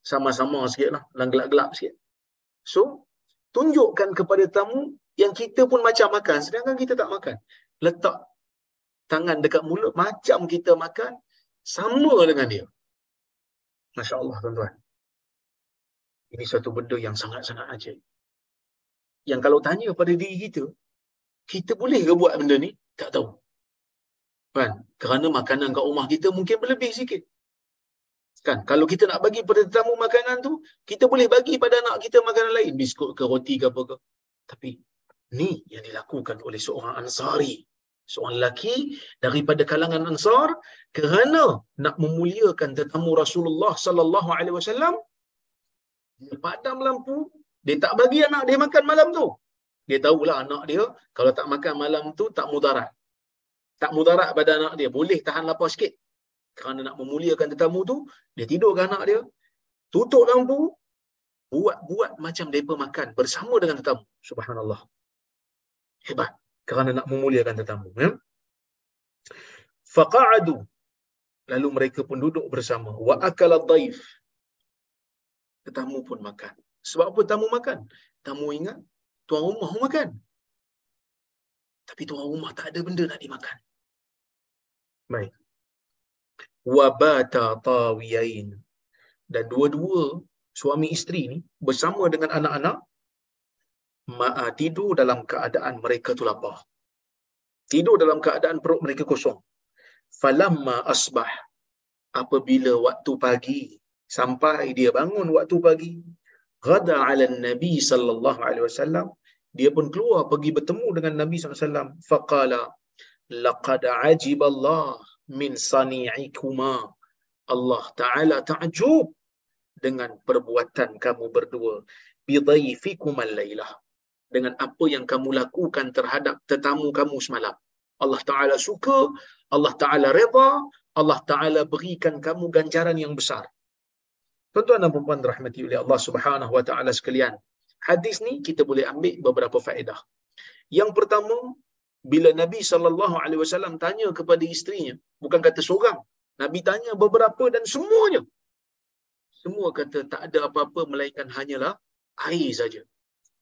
sama-sama sikit lah, dalam gelap-gelap sikit. So, tunjukkan kepada tetamu yang kita pun macam makan, sedangkan kita tak makan. Letak tangan dekat mulut macam kita makan, sama dengan dia. Masya Allah tuan-tuan. Ini satu benda yang sangat-sangat ajaib. Yang kalau tanya pada diri kita, kita boleh ke buat benda ni? Tak tahu. Kan? Kerana makanan kat rumah kita mungkin berlebih sikit. Kan? Kalau kita nak bagi pada tetamu makanan tu, kita boleh bagi pada anak kita makanan lain. Biskut ke, roti ke apa ke. Tapi ni yang dilakukan oleh seorang ansari. seorang lelaki daripada kalangan Ansar kerana nak memuliakan tetamu Rasulullah sallallahu alaihi wasallam dia padam lampu dia tak bagi anak dia makan malam tu. Dia tahulah anak dia kalau tak makan malam tu tak mudarat. Tak mudarat pada anak dia boleh tahan lapar sikit. Kerana nak memuliakan tetamu tu dia tidur ke anak dia tutup lampu buat-buat macam mereka makan bersama dengan tetamu. Subhanallah hebat. Kerana nak memuliakan tetamu ya. Faqa'adu. Lalu mereka pun duduk bersama. Wa akala dhaif tetamu pun makan. Sebab apa tamu makan? Tamu ingat tuan rumah makan. Tapi tuan rumah tak ada benda nak dimakan. Baik. Wabata tawiyain. Dan dua-dua suami isteri ni bersama dengan anak-anak tidur dalam keadaan mereka tu lapar. Tidur dalam keadaan perut mereka kosong. Falamma asbah apabila waktu pagi sampai dia bangun waktu pagi ghada ala nabi sallallahu alaihi wasallam dia pun keluar pergi bertemu dengan nabi sallallahu alaihi wasallam faqala laqad ajiballah min sani'ikuma Allah taala ta'jub dengan perbuatan kamu berdua bidhaifikum al-lailah dengan apa yang kamu lakukan terhadap tetamu kamu semalam. Allah Ta'ala suka, Allah Ta'ala reda, Allah Ta'ala berikan kamu ganjaran yang besar. Tuan-tuan dan puan rahmati oleh Allah Subhanahu Wa Ta'ala sekalian. Hadis ni kita boleh ambil beberapa faedah. Yang pertama, bila Nabi sallallahu alaihi wasallam tanya kepada isterinya, bukan kata seorang, Nabi tanya beberapa dan semuanya. Semua kata tak ada apa-apa melainkan hanyalah air saja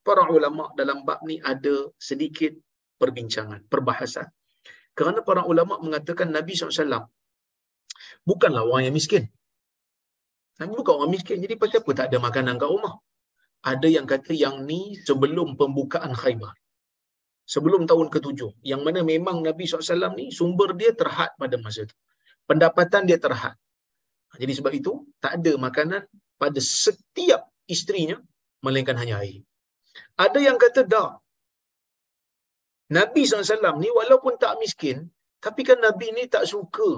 para ulama dalam bab ni ada sedikit perbincangan, perbahasan. Kerana para ulama mengatakan Nabi SAW bukanlah orang yang miskin. Nabi bukan orang miskin, jadi pasal apa tak ada makanan kat rumah? Ada yang kata yang ni sebelum pembukaan khaybar. Sebelum tahun ketujuh. Yang mana memang Nabi SAW ni sumber dia terhad pada masa itu. Pendapatan dia terhad. Jadi sebab itu, tak ada makanan pada setiap isterinya, melainkan hanya air. Ada yang kata dah. Nabi SAW ni walaupun tak miskin, tapi kan Nabi ni tak suka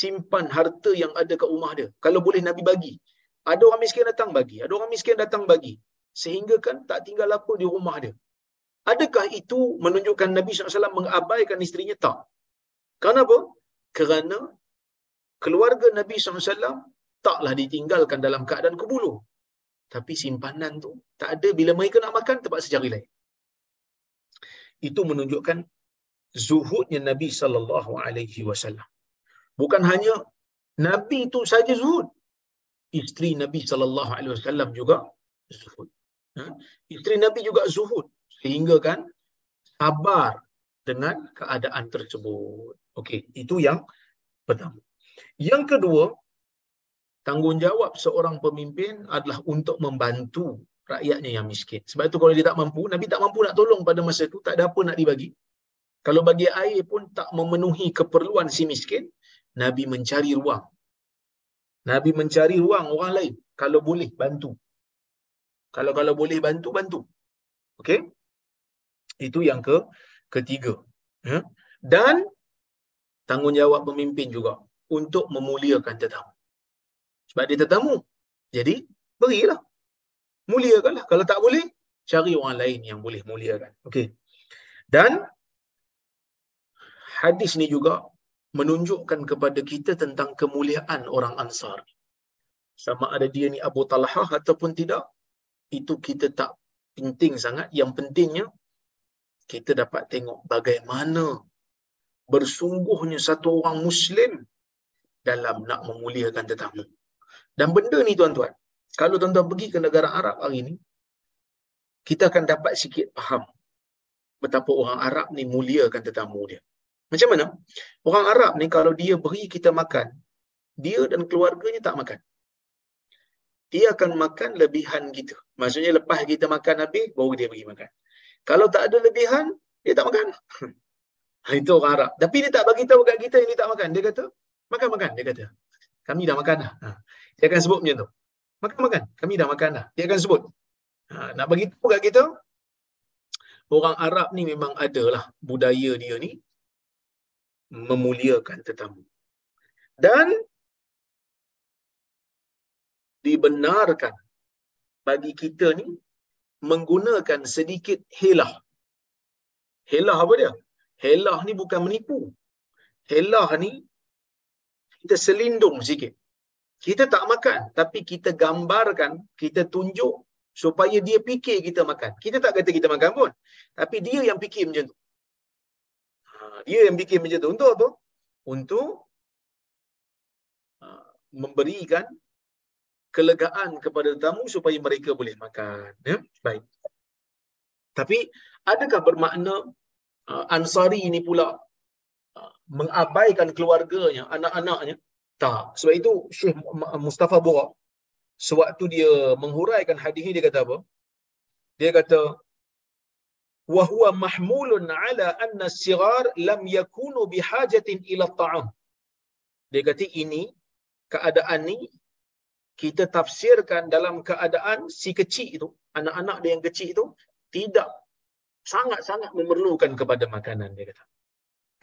simpan harta yang ada kat rumah dia. Kalau boleh Nabi bagi. Ada orang miskin datang bagi. Ada orang miskin datang bagi. Sehingga kan tak tinggal apa di rumah dia. Adakah itu menunjukkan Nabi SAW mengabaikan isterinya? Tak. Kenapa? Kerana keluarga Nabi SAW taklah ditinggalkan dalam keadaan kebuluh tapi simpanan tu tak ada. Bila mereka nak makan terpaksa cari lain. Itu menunjukkan zuhudnya Nabi sallallahu alaihi wasallam. Bukan hanya nabi itu saja zuhud. Isteri Nabi sallallahu alaihi wasallam juga zuhud. Ha? isteri Nabi juga zuhud. Sehingga kan sabar dengan keadaan tersebut. Okey itu yang pertama. Yang kedua tanggungjawab seorang pemimpin adalah untuk membantu rakyatnya yang miskin. Sebab itu kalau dia tak mampu, Nabi tak mampu nak tolong pada masa itu, tak ada apa nak dibagi. Kalau bagi air pun tak memenuhi keperluan si miskin, Nabi mencari ruang. Nabi mencari ruang orang lain. Kalau boleh, bantu. Kalau kalau boleh bantu, bantu. Okey? Itu yang ke ketiga. Ya? Dan tanggungjawab pemimpin juga untuk memuliakan tetamu. Sebab dia tetamu. Jadi, berilah. Muliakanlah. Kalau tak boleh, cari orang lain yang boleh muliakan. Okey. Dan, hadis ni juga menunjukkan kepada kita tentang kemuliaan orang Ansar. Sama ada dia ni Abu Talhah ataupun tidak, itu kita tak penting sangat. Yang pentingnya, kita dapat tengok bagaimana bersungguhnya satu orang Muslim dalam nak memuliakan tetamu. Dan benda ni tuan-tuan, kalau tuan-tuan pergi ke negara Arab hari ni, kita akan dapat sikit faham betapa orang Arab ni muliakan tetamu dia. Macam mana? Orang Arab ni kalau dia beri kita makan, dia dan keluarganya tak makan. Dia akan makan lebihan kita. Maksudnya lepas kita makan habis, baru dia bagi makan. Kalau tak ada lebihan, dia tak makan. <laughs> Itu orang Arab. Tapi dia tak bagi tahu kat kita yang dia tak makan. Dia kata, makan-makan. Dia kata, kami dah makan dah. Ha. Dia akan sebut macam tu. Makan-makan. Kami dah makan dah. Dia akan sebut. Ha. Nak bagi tahu kat kita, orang Arab ni memang ada lah budaya dia ni. memuliakan tetamu. Dan dibenarkan bagi kita ni menggunakan sedikit helah. Helah apa dia? Helah ni bukan menipu. Helah ni kita selindung sikit. Kita tak makan tapi kita gambarkan, kita tunjuk supaya dia fikir kita makan. Kita tak kata kita makan pun. Tapi dia yang fikir macam tu. Ha, dia yang fikir macam tu. Untuk apa? Untuk ha, memberikan kelegaan kepada tamu supaya mereka boleh makan. Ya? Baik. Tapi adakah bermakna uh, Ansari ini pula mengabaikan keluarganya, anak-anaknya? Tak. Sebab itu Syekh Mustafa Burak sewaktu dia menghuraikan hadis ini dia kata apa? Dia kata wa huwa mahmulun ala anna sigar lam yakunu bihajatin ila ta'am. Dia kata ini keadaan ni kita tafsirkan dalam keadaan si kecil itu, anak-anak dia yang kecil itu tidak sangat-sangat memerlukan kepada makanan dia kata.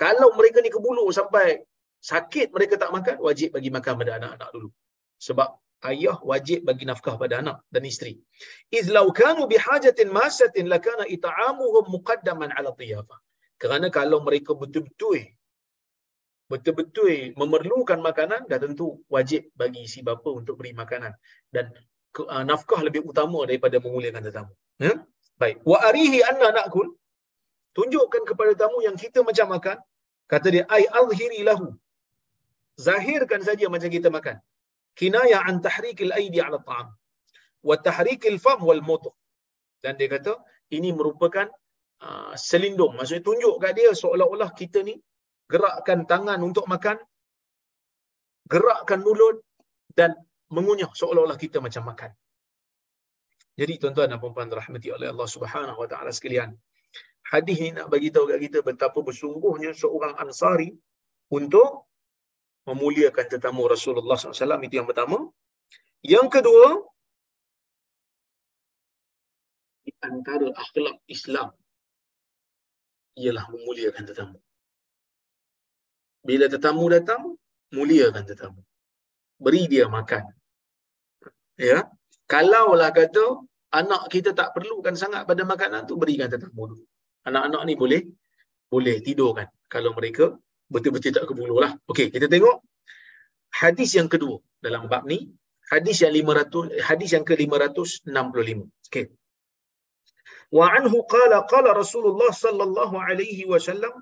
Kalau mereka ni kebulu sampai sakit mereka tak makan, wajib bagi makan pada anak-anak dulu. Sebab ayah wajib bagi nafkah pada anak dan isteri. Iz law kanu bihajatin masatin lakana it'amuhum muqaddaman ala dhiyafah. Kerana kalau mereka betul-betul betul-betul memerlukan makanan dah tentu wajib bagi si bapa untuk beri makanan dan uh, nafkah lebih utama daripada memuliakan tetamu. Ya? Baik. Wa arihi anna nakul tunjukkan kepada tamu yang kita macam makan kata dia ai azhiri lahu zahirkan saja macam kita makan kinaya an tahrikil aidi ala ta'am wa tahrikil fam wal mudh dan dia kata ini merupakan uh, selindung maksudnya tunjuk kat dia seolah-olah kita ni gerakkan tangan untuk makan, gerakkan mulut dan mengunyah seolah-olah kita macam makan. Jadi tuan-tuan dan puan-puan rahmati oleh Allah Subhanahu wa taala sekalian. Hadis ini nak bagi tahu kat kita betapa bersungguhnya seorang Ansari untuk memuliakan tetamu Rasulullah SAW itu yang pertama. Yang kedua, di antara akhlak Islam ialah memuliakan tetamu. Bila tetamu datang, muliakan tetamu. Beri dia makan. Ya. Kalaulah kata anak kita tak perlukan sangat pada makanan tu berikan tetamu dulu anak-anak ni boleh boleh tidur kan kalau mereka betul-betul tak kebunuh lah. Okey, kita tengok hadis yang kedua dalam bab ni, hadis yang 500 hadis yang ke-565. Okey. Wa anhu qala qala Rasulullah sallallahu alaihi wasallam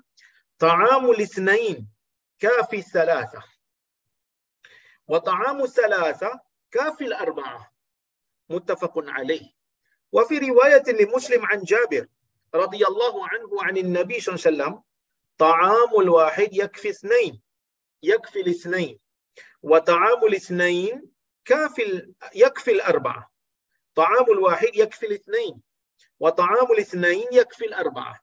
ta'amul ithnain kafi thalatha wa ta'amu thalatha kafi al-arba'ah muttafaqun alaihi وفي li Muslim an Jabir رضي الله عنه عن النبي صلى الله عليه وسلم طعام الواحد يكفي اثنين يكفي الاثنين وطعام الاثنين كافي يكفي الأربعة طعام الواحد يكفي الاثنين وطعام الاثنين يكفي الأربعة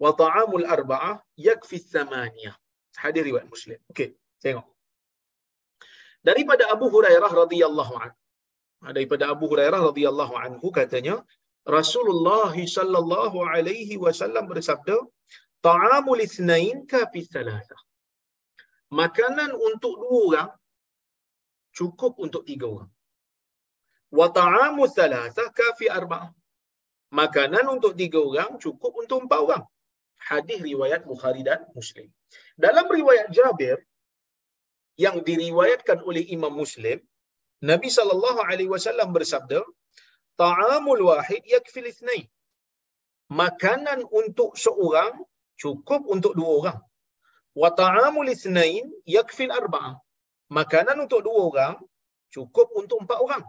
وطعام الأربعة يكفي الثمانية Hadis riwayat Muslim. Okey, tengok. Daripada Abu Hurairah radhiyallahu anhu. Daripada Abu Hurairah radhiyallahu anhu katanya Rasulullah sallallahu alaihi wasallam bersabda, "Ta'amul itsnain kafi thalatha." Makanan untuk dua orang cukup untuk tiga orang. Wa ta'amu thalatha kafi arba'ah. Makanan untuk tiga orang cukup untuk empat orang hadis riwayat Bukhari dan Muslim. Dalam riwayat Jabir yang diriwayatkan oleh Imam Muslim, Nabi sallallahu alaihi wasallam bersabda, "Ta'amul wahid yakfil itsnain." Makanan untuk seorang cukup untuk dua orang. Wa ta'amul itsnain yakfil arba'ah. Makanan untuk dua orang cukup untuk empat orang.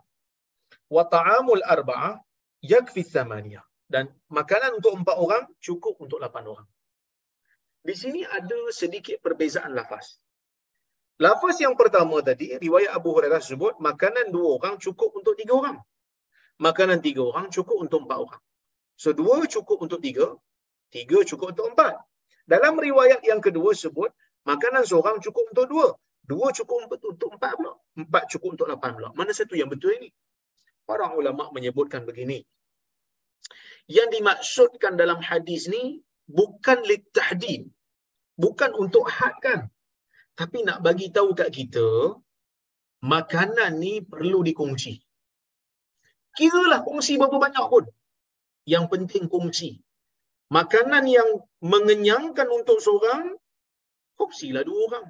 Wa ta'amul arba'ah yakfi tsamaniyah dan makanan untuk empat orang cukup untuk lapan orang. Di sini ada sedikit perbezaan lafaz. Lafaz yang pertama tadi, riwayat Abu Hurairah sebut, makanan dua orang cukup untuk tiga orang. Makanan tiga orang cukup untuk empat orang. So, dua cukup untuk tiga, tiga cukup untuk empat. Dalam riwayat yang kedua sebut, makanan seorang cukup untuk dua. Dua cukup untuk empat pula. Empat cukup untuk lapan pula. Mana satu yang betul ini? Para ulama menyebutkan begini yang dimaksudkan dalam hadis ni bukan litahdid Bukan untuk hadkan. Tapi nak bagi tahu kat kita, makanan ni perlu dikongsi. Kiralah kongsi berapa banyak pun. Yang penting kongsi. Makanan yang mengenyangkan untuk seorang, kongsilah dua orang.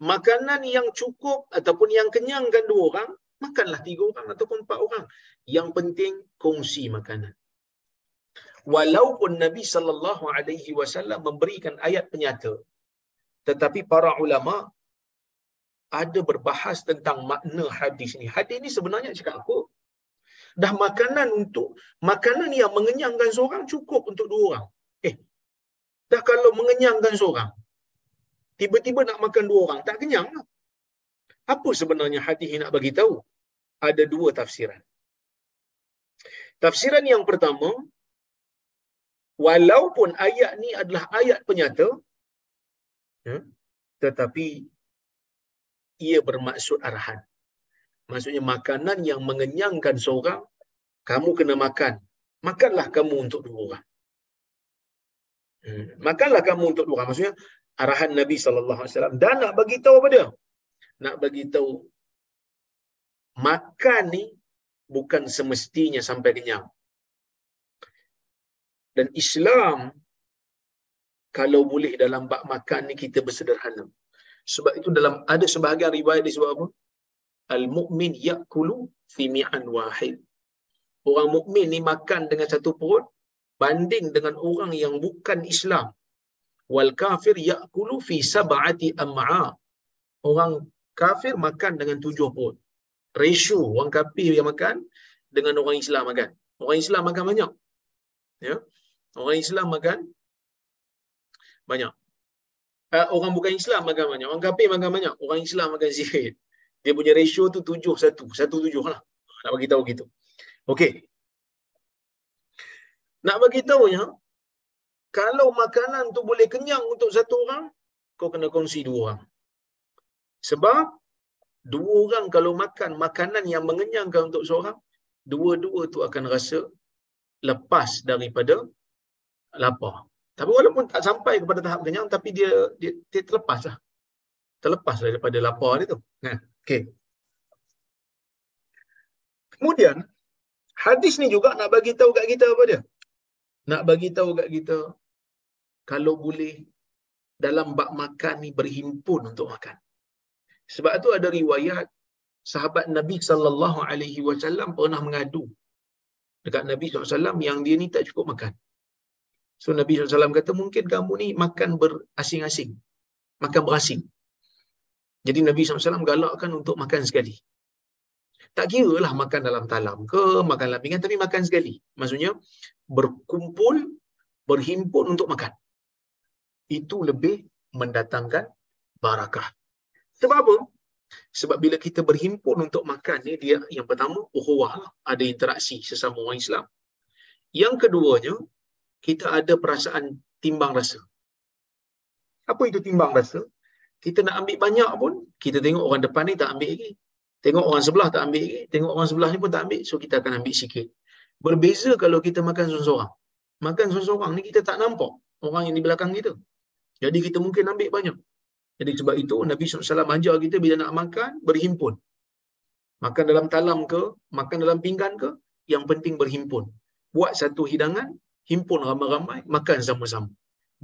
Makanan yang cukup ataupun yang kenyangkan dua orang, makanlah tiga orang ataupun empat orang. Yang penting kongsi makanan. Walaupun Nabi sallallahu alaihi wasallam memberikan ayat penyata, tetapi para ulama ada berbahas tentang makna hadis ni. Hadis ni sebenarnya cakap apa? Dah makanan untuk makanan yang mengenyangkan seorang cukup untuk dua orang. Eh, dah kalau mengenyangkan seorang, tiba-tiba nak makan dua orang, tak kenyang lah. Apa sebenarnya hadis nak bagi tahu? Ada dua tafsiran. Tafsiran yang pertama, walaupun ayat ni adalah ayat penyata, ya, tetapi ia bermaksud arahan. Maksudnya makanan yang mengenyangkan seorang, kamu kena makan. Makanlah kamu untuk dua orang. Hmm. Makanlah kamu untuk dua orang. Maksudnya arahan Nabi wasallam dan nak bagi tahu apa dia? Nak bagi tahu makan ni bukan semestinya sampai kenyang. Dan Islam kalau boleh dalam bab makan ni kita bersederhana. Sebab itu dalam ada sebahagian riwayat disebut apa? Al-mu'min ya'kulu fi mi'an wahid. Orang mukmin ni makan dengan satu perut banding dengan orang yang bukan Islam. Wal kafir ya'kulu fi sab'ati am'a. Orang kafir makan dengan tujuh perut. Ratio orang kafir yang makan dengan orang Islam makan. Orang Islam makan banyak. Ya. Orang Islam makan banyak. Uh, orang bukan Islam makan banyak. Orang kafir makan banyak. Orang Islam makan sikit. Dia punya ratio tu tujuh satu. Satu tujuh lah. Nak bagi tahu gitu. Okey. Nak bagi tahu ya, kalau makanan tu boleh kenyang untuk satu orang, kau kena kongsi dua orang. Sebab dua orang kalau makan makanan yang mengenyangkan untuk seorang, dua-dua tu akan rasa lepas daripada lapar. Tapi walaupun tak sampai kepada tahap kenyang, tapi dia dia, dia terlepas lah. Terlepas daripada lapar dia tu. Nah, okay. Kemudian, hadis ni juga nak bagi tahu kat kita apa dia? Nak bagi tahu kat kita, kalau boleh dalam bak makan ni berhimpun untuk makan. Sebab tu ada riwayat sahabat Nabi sallallahu alaihi wasallam pernah mengadu dekat Nabi SAW yang dia ni tak cukup makan. So Nabi SAW kata mungkin kamu ni makan berasing-asing. Makan berasing. Jadi Nabi SAW galakkan untuk makan sekali. Tak kira lah makan dalam talam ke, makan lampingan, tapi makan sekali. Maksudnya berkumpul, berhimpun untuk makan. Itu lebih mendatangkan barakah. Sebab apa? Sebab bila kita berhimpun untuk makan ni, dia yang pertama, uhuwah lah. Ada interaksi sesama orang Islam. Yang keduanya, kita ada perasaan timbang rasa. Apa itu timbang rasa? Kita nak ambil banyak pun, kita tengok orang depan ni tak ambil lagi. Tengok orang sebelah tak ambil lagi. Tengok orang sebelah ni pun tak ambil. So, kita akan ambil sikit. Berbeza kalau kita makan seorang-seorang. Makan seorang-seorang ni kita tak nampak orang yang di belakang kita. Jadi, kita mungkin ambil banyak. Jadi, sebab itu Nabi SAW ajar kita bila nak makan, berhimpun. Makan dalam talam ke, makan dalam pinggan ke, yang penting berhimpun. Buat satu hidangan, himpun ramai-ramai, makan sama-sama.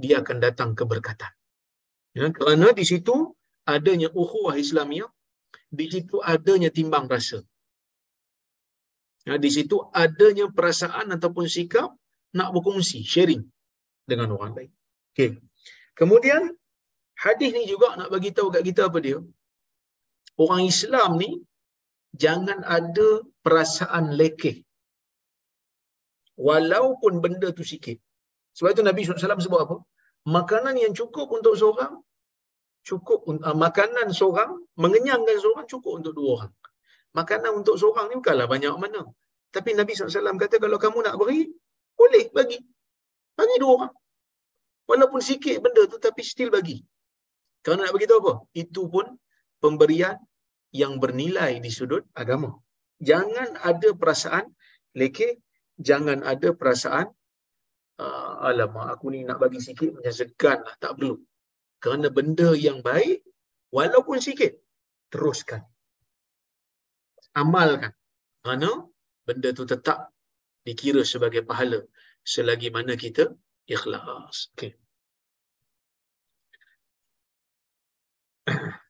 Dia akan datang keberkatan. Ya, kerana di situ adanya ukhuwah Islamiah, di situ adanya timbang rasa. Ya, di situ adanya perasaan ataupun sikap nak berkongsi, sharing dengan orang lain. Okay. Kemudian, hadis ni juga nak bagi tahu kat kita apa dia? Orang Islam ni, jangan ada perasaan lekeh walaupun benda tu sikit. Sebab itu Nabi SAW sebut apa? Makanan yang cukup untuk seorang, cukup uh, makanan seorang, mengenyangkan seorang, cukup untuk dua orang. Makanan untuk seorang ni bukanlah banyak mana. Tapi Nabi SAW kata kalau kamu nak beri, boleh bagi. Bagi dua orang. Walaupun sikit benda tu tapi still bagi. Kerana nak beritahu apa? Itu pun pemberian yang bernilai di sudut agama. Jangan ada perasaan lekeh jangan ada perasaan uh, alamak aku ni nak bagi sikit macam segan lah tak perlu. Kerana benda yang baik walaupun sikit teruskan. Amalkan. Kerana benda tu tetap dikira sebagai pahala selagi mana kita ikhlas. Okey. <coughs>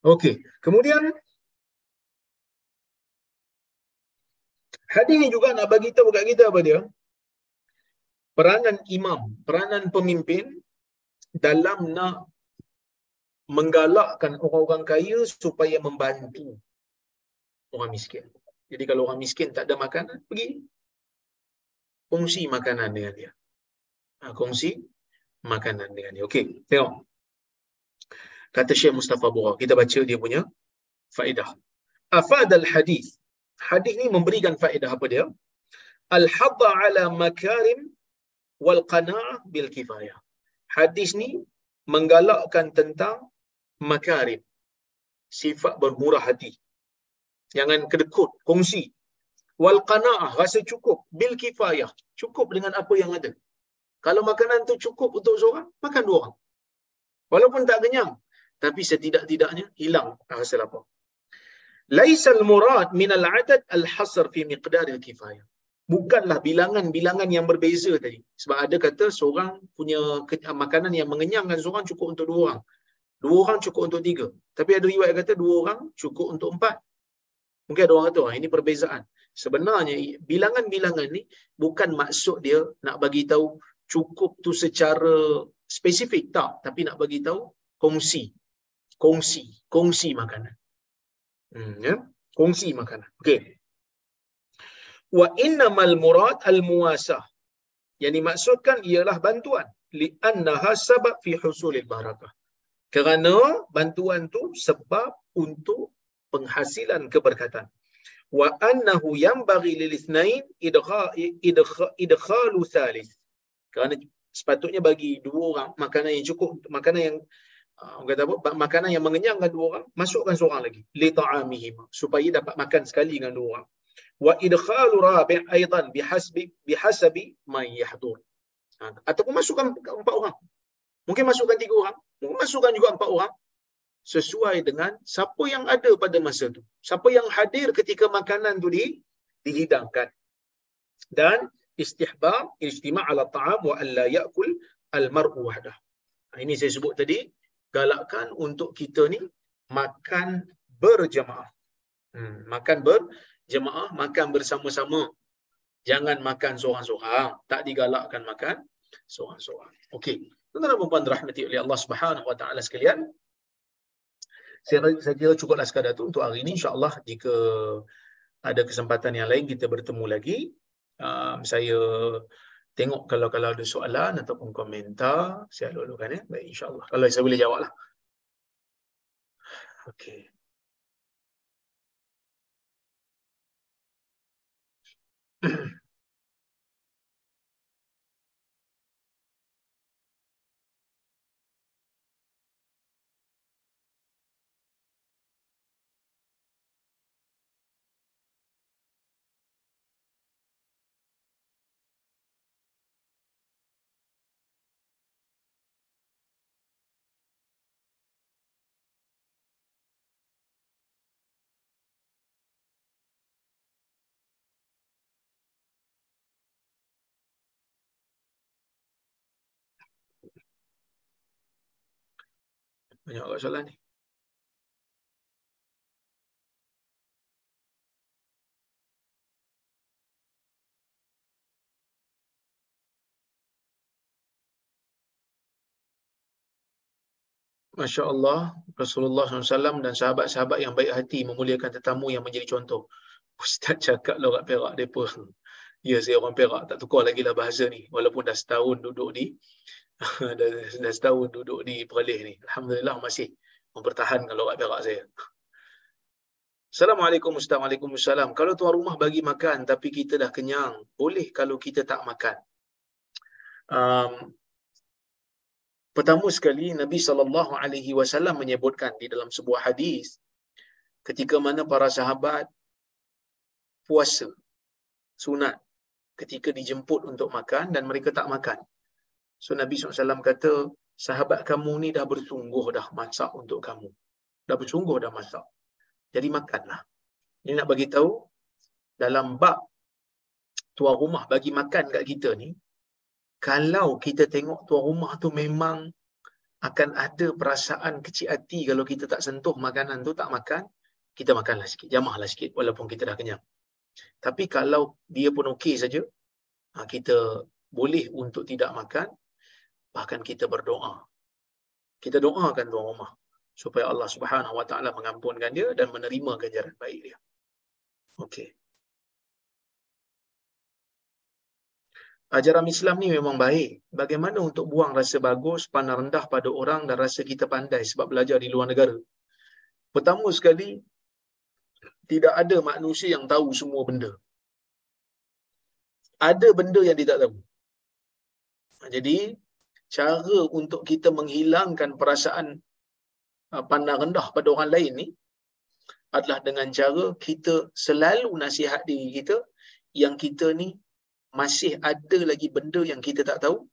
Okey, kemudian hadis ni juga nak bagi tahu kat kita apa dia? Peranan imam, peranan pemimpin dalam nak menggalakkan orang-orang kaya supaya membantu orang miskin. Jadi kalau orang miskin tak ada makanan, pergi kongsi makanan dengan dia. Ha, kongsi makanan dengan dia. Okey, tengok. Kata Syekh Mustafa Bura, kita baca dia punya faedah. Afad al-hadis. Hadis ni memberikan faedah apa dia? Al-hadda ala makarim wal qana'ah bil kifayah. Hadis ni menggalakkan tentang makarim. Sifat bermurah hati. Jangan kedekut, kongsi. Wal qana'ah, rasa cukup. Bil kifayah, cukup dengan apa yang ada. Kalau makanan tu cukup untuk seorang, makan dua orang. Walaupun tak kenyang, tapi setidak-tidaknya hilang rasa lapar. Laisal murad min al-adad al-hasr fi miqdar al-kifayah. Bukanlah bilangan-bilangan yang berbeza tadi. Sebab ada kata seorang punya makanan yang mengenyangkan seorang cukup untuk dua orang. Dua orang cukup untuk tiga. Tapi ada riwayat kata dua orang cukup untuk empat. Mungkin ada orang kata, ini perbezaan. Sebenarnya, bilangan-bilangan ni bukan maksud dia nak bagi tahu cukup tu secara spesifik. Tak. Tapi nak bagi tahu kongsi kongsi, kongsi makanan. Hmm, ya? Kongsi makanan. Okey. Wa innamal murad al muasah. Yang dimaksudkan ialah bantuan li annaha sabab fi husulil barakah. Kerana bantuan tu sebab untuk penghasilan keberkatan. Wa annahu yanbaghi lil ithnain idkhalu thalith. Kerana sepatutnya bagi dua orang makanan yang cukup, makanan yang orang kata apa? Makanan yang mengenyangkan dua orang, masukkan seorang lagi. Li ta'amihim. Supaya dapat makan sekali dengan dua orang. Wa idkhalu rabi' aidan bihasbi bihasabi man yahdur. Ha, ataupun masukkan empat orang. Mungkin masukkan tiga orang. Mungkin masukkan juga empat orang. Sesuai dengan siapa yang ada pada masa itu. Siapa yang hadir ketika makanan itu di, dihidangkan. Dan istihbab, ijtima' ala ta'am wa alla ya'kul al-mar'u wahdah. Ha, ini saya sebut tadi, galakkan untuk kita ni makan berjemaah. Hmm, makan berjemaah, makan bersama-sama. Jangan makan seorang-seorang. Tak digalakkan makan seorang-seorang. Okey. Tuan-tuan dan puan rahmati oleh Allah Subhanahu Wa Taala sekalian. Saya, saya kira cukuplah sekadar itu untuk hari ini. InsyaAllah jika ada kesempatan yang lain kita bertemu lagi. Um, saya tengok kalau kalau ada soalan ataupun komentar saya lalu-lalukan ya baik insyaallah. Kalau saya boleh jawablah okey <clears throat> Banyak agak soalan ni. Masya Allah, Rasulullah SAW dan sahabat-sahabat yang baik hati memuliakan tetamu yang menjadi contoh. Ustaz cakap lah orang Perak mereka. Ya, saya orang Perak. Tak tukar lagi lah bahasa ni. Walaupun dah setahun duduk di <laughs> dah, dah setahun duduk di Perlis ni. Alhamdulillah masih mempertahankan lorat perak saya. Assalamualaikum Ustaz. Waalaikumsalam. Kalau tuan rumah bagi makan tapi kita dah kenyang, boleh kalau kita tak makan? Um, pertama sekali Nabi sallallahu alaihi wasallam menyebutkan di dalam sebuah hadis ketika mana para sahabat puasa sunat ketika dijemput untuk makan dan mereka tak makan So Nabi SAW kata, sahabat kamu ni dah bersungguh dah masak untuk kamu. Dah bersungguh dah masak. Jadi makanlah. Ini nak bagi tahu dalam bab tuan rumah bagi makan kat kita ni, kalau kita tengok tuan rumah tu memang akan ada perasaan kecil hati kalau kita tak sentuh makanan tu, tak makan, kita makanlah sikit, jamahlah sikit walaupun kita dah kenyang. Tapi kalau dia pun okey saja, ha, kita boleh untuk tidak makan, bahkan kita berdoa. Kita doakan tuan rumah supaya Allah Subhanahu Wa Taala mengampunkan dia dan menerima ganjaran baik dia. Okey. Ajaran Islam ni memang baik. Bagaimana untuk buang rasa bagus, pandang rendah pada orang dan rasa kita pandai sebab belajar di luar negara? Pertama sekali, tidak ada manusia yang tahu semua benda. Ada benda yang dia tak tahu. Jadi, cara untuk kita menghilangkan perasaan uh, pandang rendah pada orang lain ni adalah dengan cara kita selalu nasihat diri kita yang kita ni masih ada lagi benda yang kita tak tahu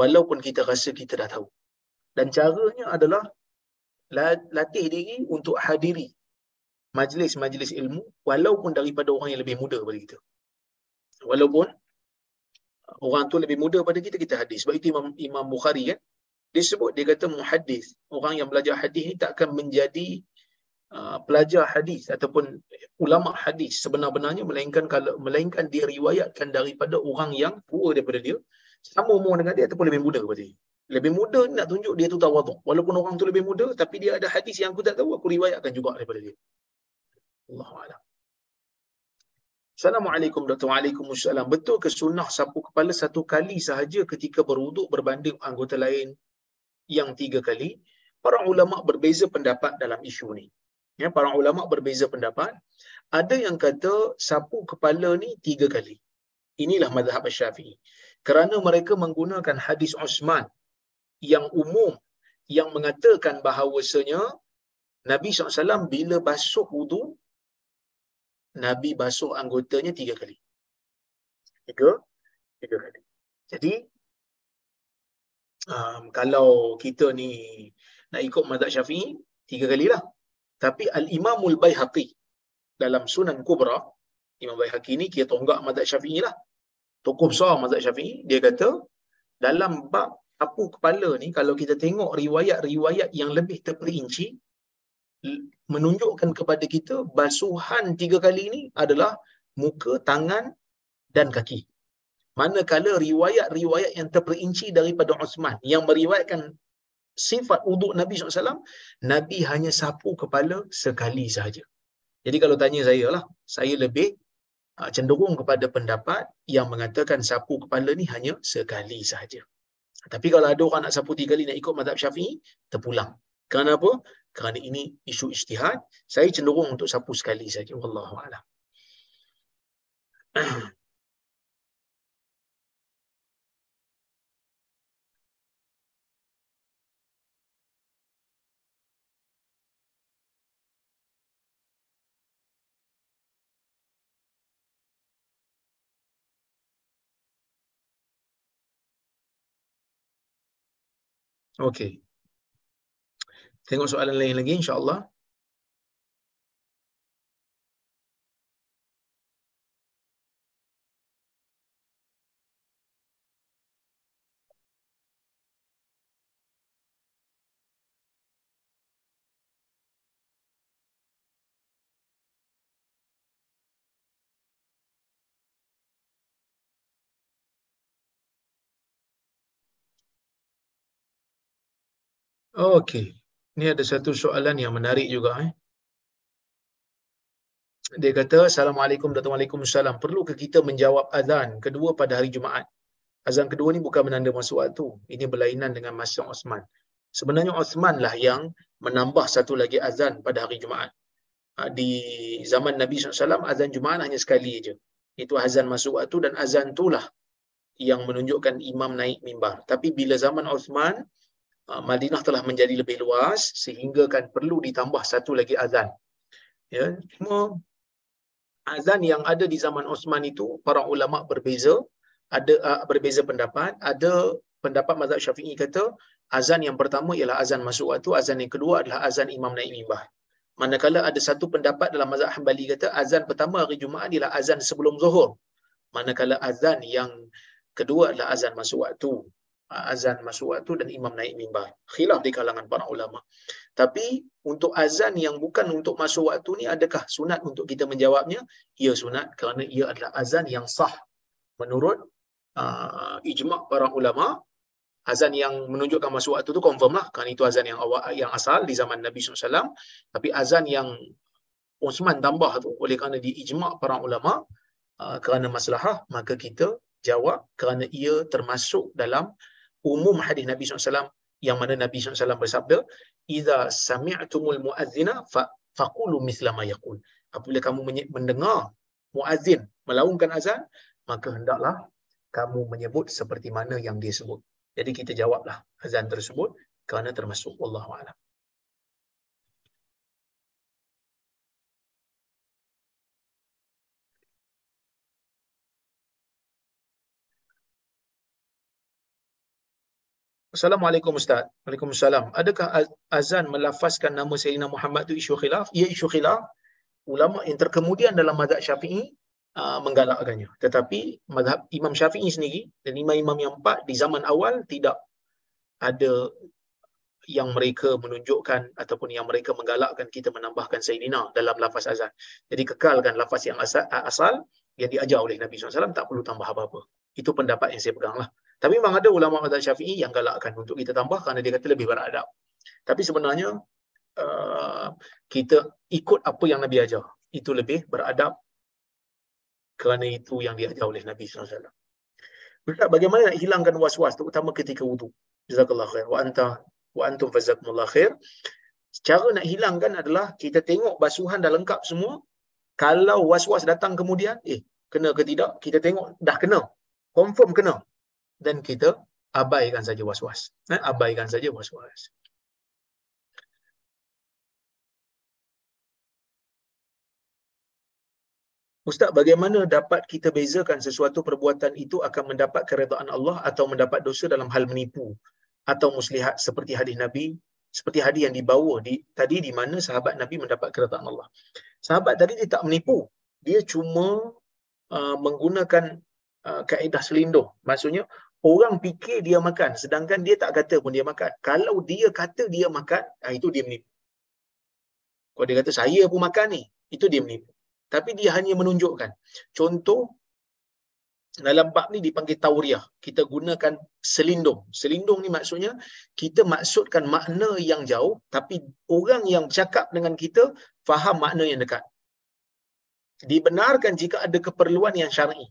walaupun kita rasa kita dah tahu. Dan caranya adalah latih diri untuk hadiri majlis-majlis ilmu walaupun daripada orang yang lebih muda daripada kita. Walaupun orang tu lebih muda pada kita, kita hadis. Sebab itu Imam, Imam Bukhari kan, dia sebut, dia kata muhadis. Orang yang belajar hadis ni takkan menjadi uh, pelajar hadis ataupun ulama hadis sebenar-benarnya melainkan kalau melainkan dia riwayatkan daripada orang yang tua daripada dia sama umur dengan dia ataupun lebih muda daripada dia. Lebih muda ni nak tunjuk dia tu tawaduk. Walaupun orang tu lebih muda tapi dia ada hadis yang aku tak tahu aku riwayatkan juga daripada dia. Allahu a'lam. Assalamualaikum Dr. Waalaikumsalam. Betul ke sunnah sapu kepala satu kali sahaja ketika berwuduk berbanding anggota lain yang tiga kali? Para ulama berbeza pendapat dalam isu ni. Ya, para ulama berbeza pendapat. Ada yang kata sapu kepala ni tiga kali. Inilah mazhab Syafi'i. Kerana mereka menggunakan hadis Osman yang umum yang mengatakan bahawasanya Nabi SAW bila basuh wudu Nabi basuh anggotanya tiga kali. Tiga, tiga kali. Jadi, um, kalau kita ni nak ikut mazhab syafi'i, tiga kali lah. Tapi Al-Imamul Bayhaqi dalam Sunan Kubra, Imam Bayhaqi ni kira tonggak mazhab syafi'i lah. Tokoh besar mazhab syafi'i, dia kata, dalam bab apu kepala ni, kalau kita tengok riwayat-riwayat yang lebih terperinci, menunjukkan kepada kita basuhan tiga kali ini adalah muka, tangan dan kaki. Manakala riwayat-riwayat yang terperinci daripada Osman yang meriwayatkan sifat uduk Nabi SAW, Nabi hanya sapu kepala sekali sahaja. Jadi kalau tanya saya lah, saya lebih ah, cenderung kepada pendapat yang mengatakan sapu kepala ni hanya sekali sahaja. Tapi kalau ada orang nak sapu tiga kali nak ikut mazhab syafi'i, terpulang. Kenapa? Kerana ini isu ijtihad saya cenderung untuk sapu sekali saja wallahu a'lam Okay. Tengok soalan lain lagi insya-Allah. Okay. Ini ada satu soalan yang menarik juga. Eh. Dia kata, Assalamualaikum warahmatullahi wabarakatuh. Perlu ke kita menjawab azan kedua pada hari Jumaat? Azan kedua ni bukan menanda masuk waktu. Ini berlainan dengan masa Osman. Sebenarnya Osman lah yang menambah satu lagi azan pada hari Jumaat. Ha, di zaman Nabi SAW, azan Jumaat hanya sekali saja. Itu azan masuk waktu dan azan itulah yang menunjukkan imam naik mimbar. Tapi bila zaman Osman, Madinah telah menjadi lebih luas sehingga kan perlu ditambah satu lagi azan. Ya, cuma azan yang ada di zaman Osman itu para ulama berbeza, ada uh, berbeza pendapat, ada pendapat mazhab Syafi'i kata azan yang pertama ialah azan masuk waktu, azan yang kedua adalah azan imam naik mimbar. Manakala ada satu pendapat dalam mazhab Hambali kata azan pertama hari Jumaat ialah azan sebelum Zuhur. Manakala azan yang kedua adalah azan masuk waktu. Azan masuk waktu dan imam naik mimbar. Khilaf di kalangan para ulama. Tapi untuk azan yang bukan untuk masuk waktu ni adakah sunat untuk kita menjawabnya? Ya sunat kerana ia adalah azan yang sah menurut uh, ijma' para ulama azan yang menunjukkan masuk waktu tu confirm lah kan itu azan yang awal yang asal di zaman Nabi SAW tapi azan yang Osman tambah tu oleh kerana di ijma' para ulama uh, kerana masalah maka kita jawab kerana ia termasuk dalam umum hadis Nabi SAW yang mana Nabi SAW bersabda idza sami'tumul muazzina fa faqulu mithla ma yaqul apabila kamu mendengar muazzin melaungkan azan maka hendaklah kamu menyebut seperti mana yang dia sebut jadi kita jawablah azan tersebut kerana termasuk wallahu alam. Assalamualaikum Ustaz. Waalaikumsalam. Adakah azan melafazkan nama Sayyidina Muhammad itu isu khilaf? Ya isu khilaf. Ulama yang terkemudian dalam mazhab Syafi'i uh, menggalakkannya. Tetapi mazhab Imam Syafi'i sendiri dan imam-imam yang empat di zaman awal tidak ada yang mereka menunjukkan ataupun yang mereka menggalakkan kita menambahkan Sayyidina dalam lafaz azan. Jadi kekalkan lafaz yang asal, asal yang diajar oleh Nabi SAW tak perlu tambah apa-apa. Itu pendapat yang saya pegang lah. Tapi memang ada ulama mazhab Syafi'i yang galakkan untuk kita tambah kerana dia kata lebih beradab. Tapi sebenarnya uh, kita ikut apa yang Nabi ajar. Itu lebih beradab kerana itu yang diajar oleh Nabi SAW. Ustaz, bagaimana nak hilangkan was-was terutama ketika wudu? Jazakallah khair. Wa anta wa antum fazakumullah khair. Cara nak hilangkan adalah kita tengok basuhan dah lengkap semua. Kalau was-was datang kemudian, eh, kena ke tidak? Kita tengok dah kena. Confirm kena. Dan kita abaikan saja was-was. Eh, abaikan saja was-was. Ustaz, bagaimana dapat kita bezakan sesuatu perbuatan itu akan mendapat keredaan Allah atau mendapat dosa dalam hal menipu atau muslihat seperti hadis Nabi, seperti hadis yang dibawa di tadi di mana sahabat Nabi mendapat keredaan Allah. Sahabat tadi dia tak menipu. Dia cuma uh, menggunakan uh, kaedah selindung. Maksudnya orang fikir dia makan sedangkan dia tak kata pun dia makan. Kalau dia kata dia makan, ah, itu dia menipu. Kalau dia kata saya pun makan ni, itu dia menipu. Tapi dia hanya menunjukkan. Contoh dalam bab ni dipanggil tauriah. Kita gunakan selindung. Selindung ni maksudnya kita maksudkan makna yang jauh tapi orang yang bercakap dengan kita faham makna yang dekat. Dibenarkan jika ada keperluan yang syar'i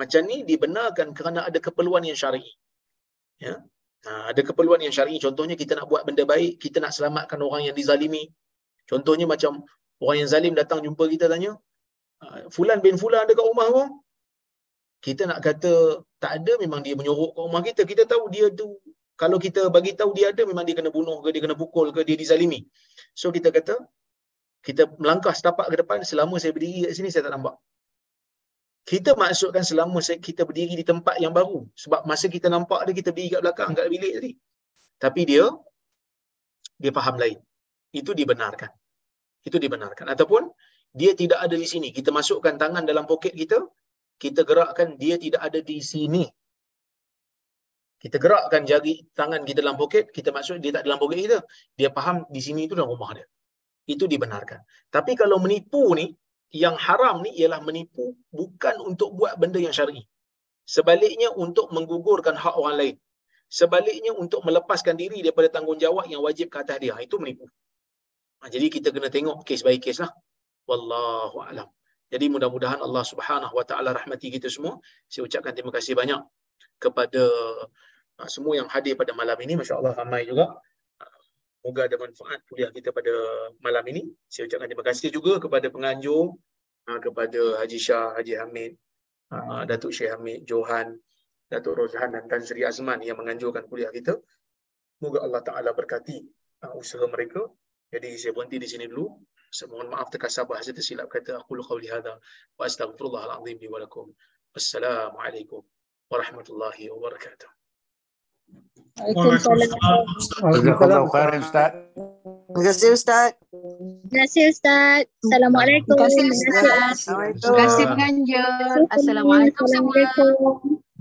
macam ni dibenarkan kerana ada keperluan yang syar'i ya ha, ada keperluan yang syar'i contohnya kita nak buat benda baik kita nak selamatkan orang yang dizalimi contohnya macam orang yang zalim datang jumpa kita tanya Ah, fulan bin Fulan ada kat rumah kau. Kita nak kata tak ada memang dia menyorok kat rumah kita. Kita tahu dia tu kalau kita bagi tahu dia ada memang dia kena bunuh ke dia kena pukul ke dia dizalimi. So kita kata kita melangkah setapak ke depan selama saya berdiri kat sini saya tak nampak. Kita maksudkan selama kita berdiri di tempat yang baru. Sebab masa kita nampak dia, kita berdiri kat belakang, kat bilik tadi. Tapi dia, dia faham lain. Itu dibenarkan. Itu dibenarkan. Ataupun, dia tidak ada di sini. Kita masukkan tangan dalam poket kita, kita gerakkan dia tidak ada di sini. Kita gerakkan jari tangan kita dalam poket, kita masuk dia tak dalam poket kita. Dia faham di sini itu dalam rumah dia. Itu dibenarkan. Tapi kalau menipu ni, yang haram ni ialah menipu bukan untuk buat benda yang syar'i. Sebaliknya untuk menggugurkan hak orang lain. Sebaliknya untuk melepaskan diri daripada tanggungjawab yang wajib ke atas dia. Itu menipu. Ha, jadi kita kena tengok kes by kes lah wallahu alam. Jadi mudah-mudahan Allah Subhanahu wa taala rahmati kita semua. Saya ucapkan terima kasih banyak kepada uh, semua yang hadir pada malam ini. Masya-Allah ramai juga. Semoga ada manfaat kuliah kita pada malam ini. Saya ucapkan terima kasih juga kepada penganjur, uh, kepada Haji Shah, Haji Hamid, uh, Datuk Syekh Hamid, Johan, Datuk Rozhan dan Tan Sri Azman yang menganjurkan kuliah kita. Semoga Allah Ta'ala berkati usaha mereka. Jadi saya berhenti di sini dulu. Mohon maaf terkasar bahasa tersilap kata aku lu qauli hadza wa astaghfirullahal azim li wa lakum. Wassalamualaikum warahmatullahi wabarakatuh. Waalaikumsalam. Khair Ustaz. Terima kasih Ustaz. Terima kasih Ustaz. Assalamualaikum. Terima kasih Ustaz. Terima kasih penganjur. Assalamualaikum semua.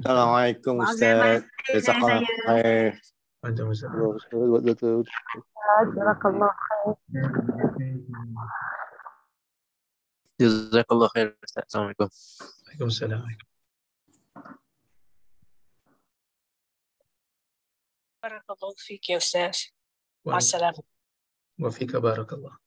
Assalamualaikum Ustaz. Jazakallah khair. Waalaikumsalam. Jazakallah Jazakallah khair Ustaz. Assalamualaikum. Waalaikumsalam. بارك الله فيك يا أستاذ. مع السلامة. وفيك بارك الله.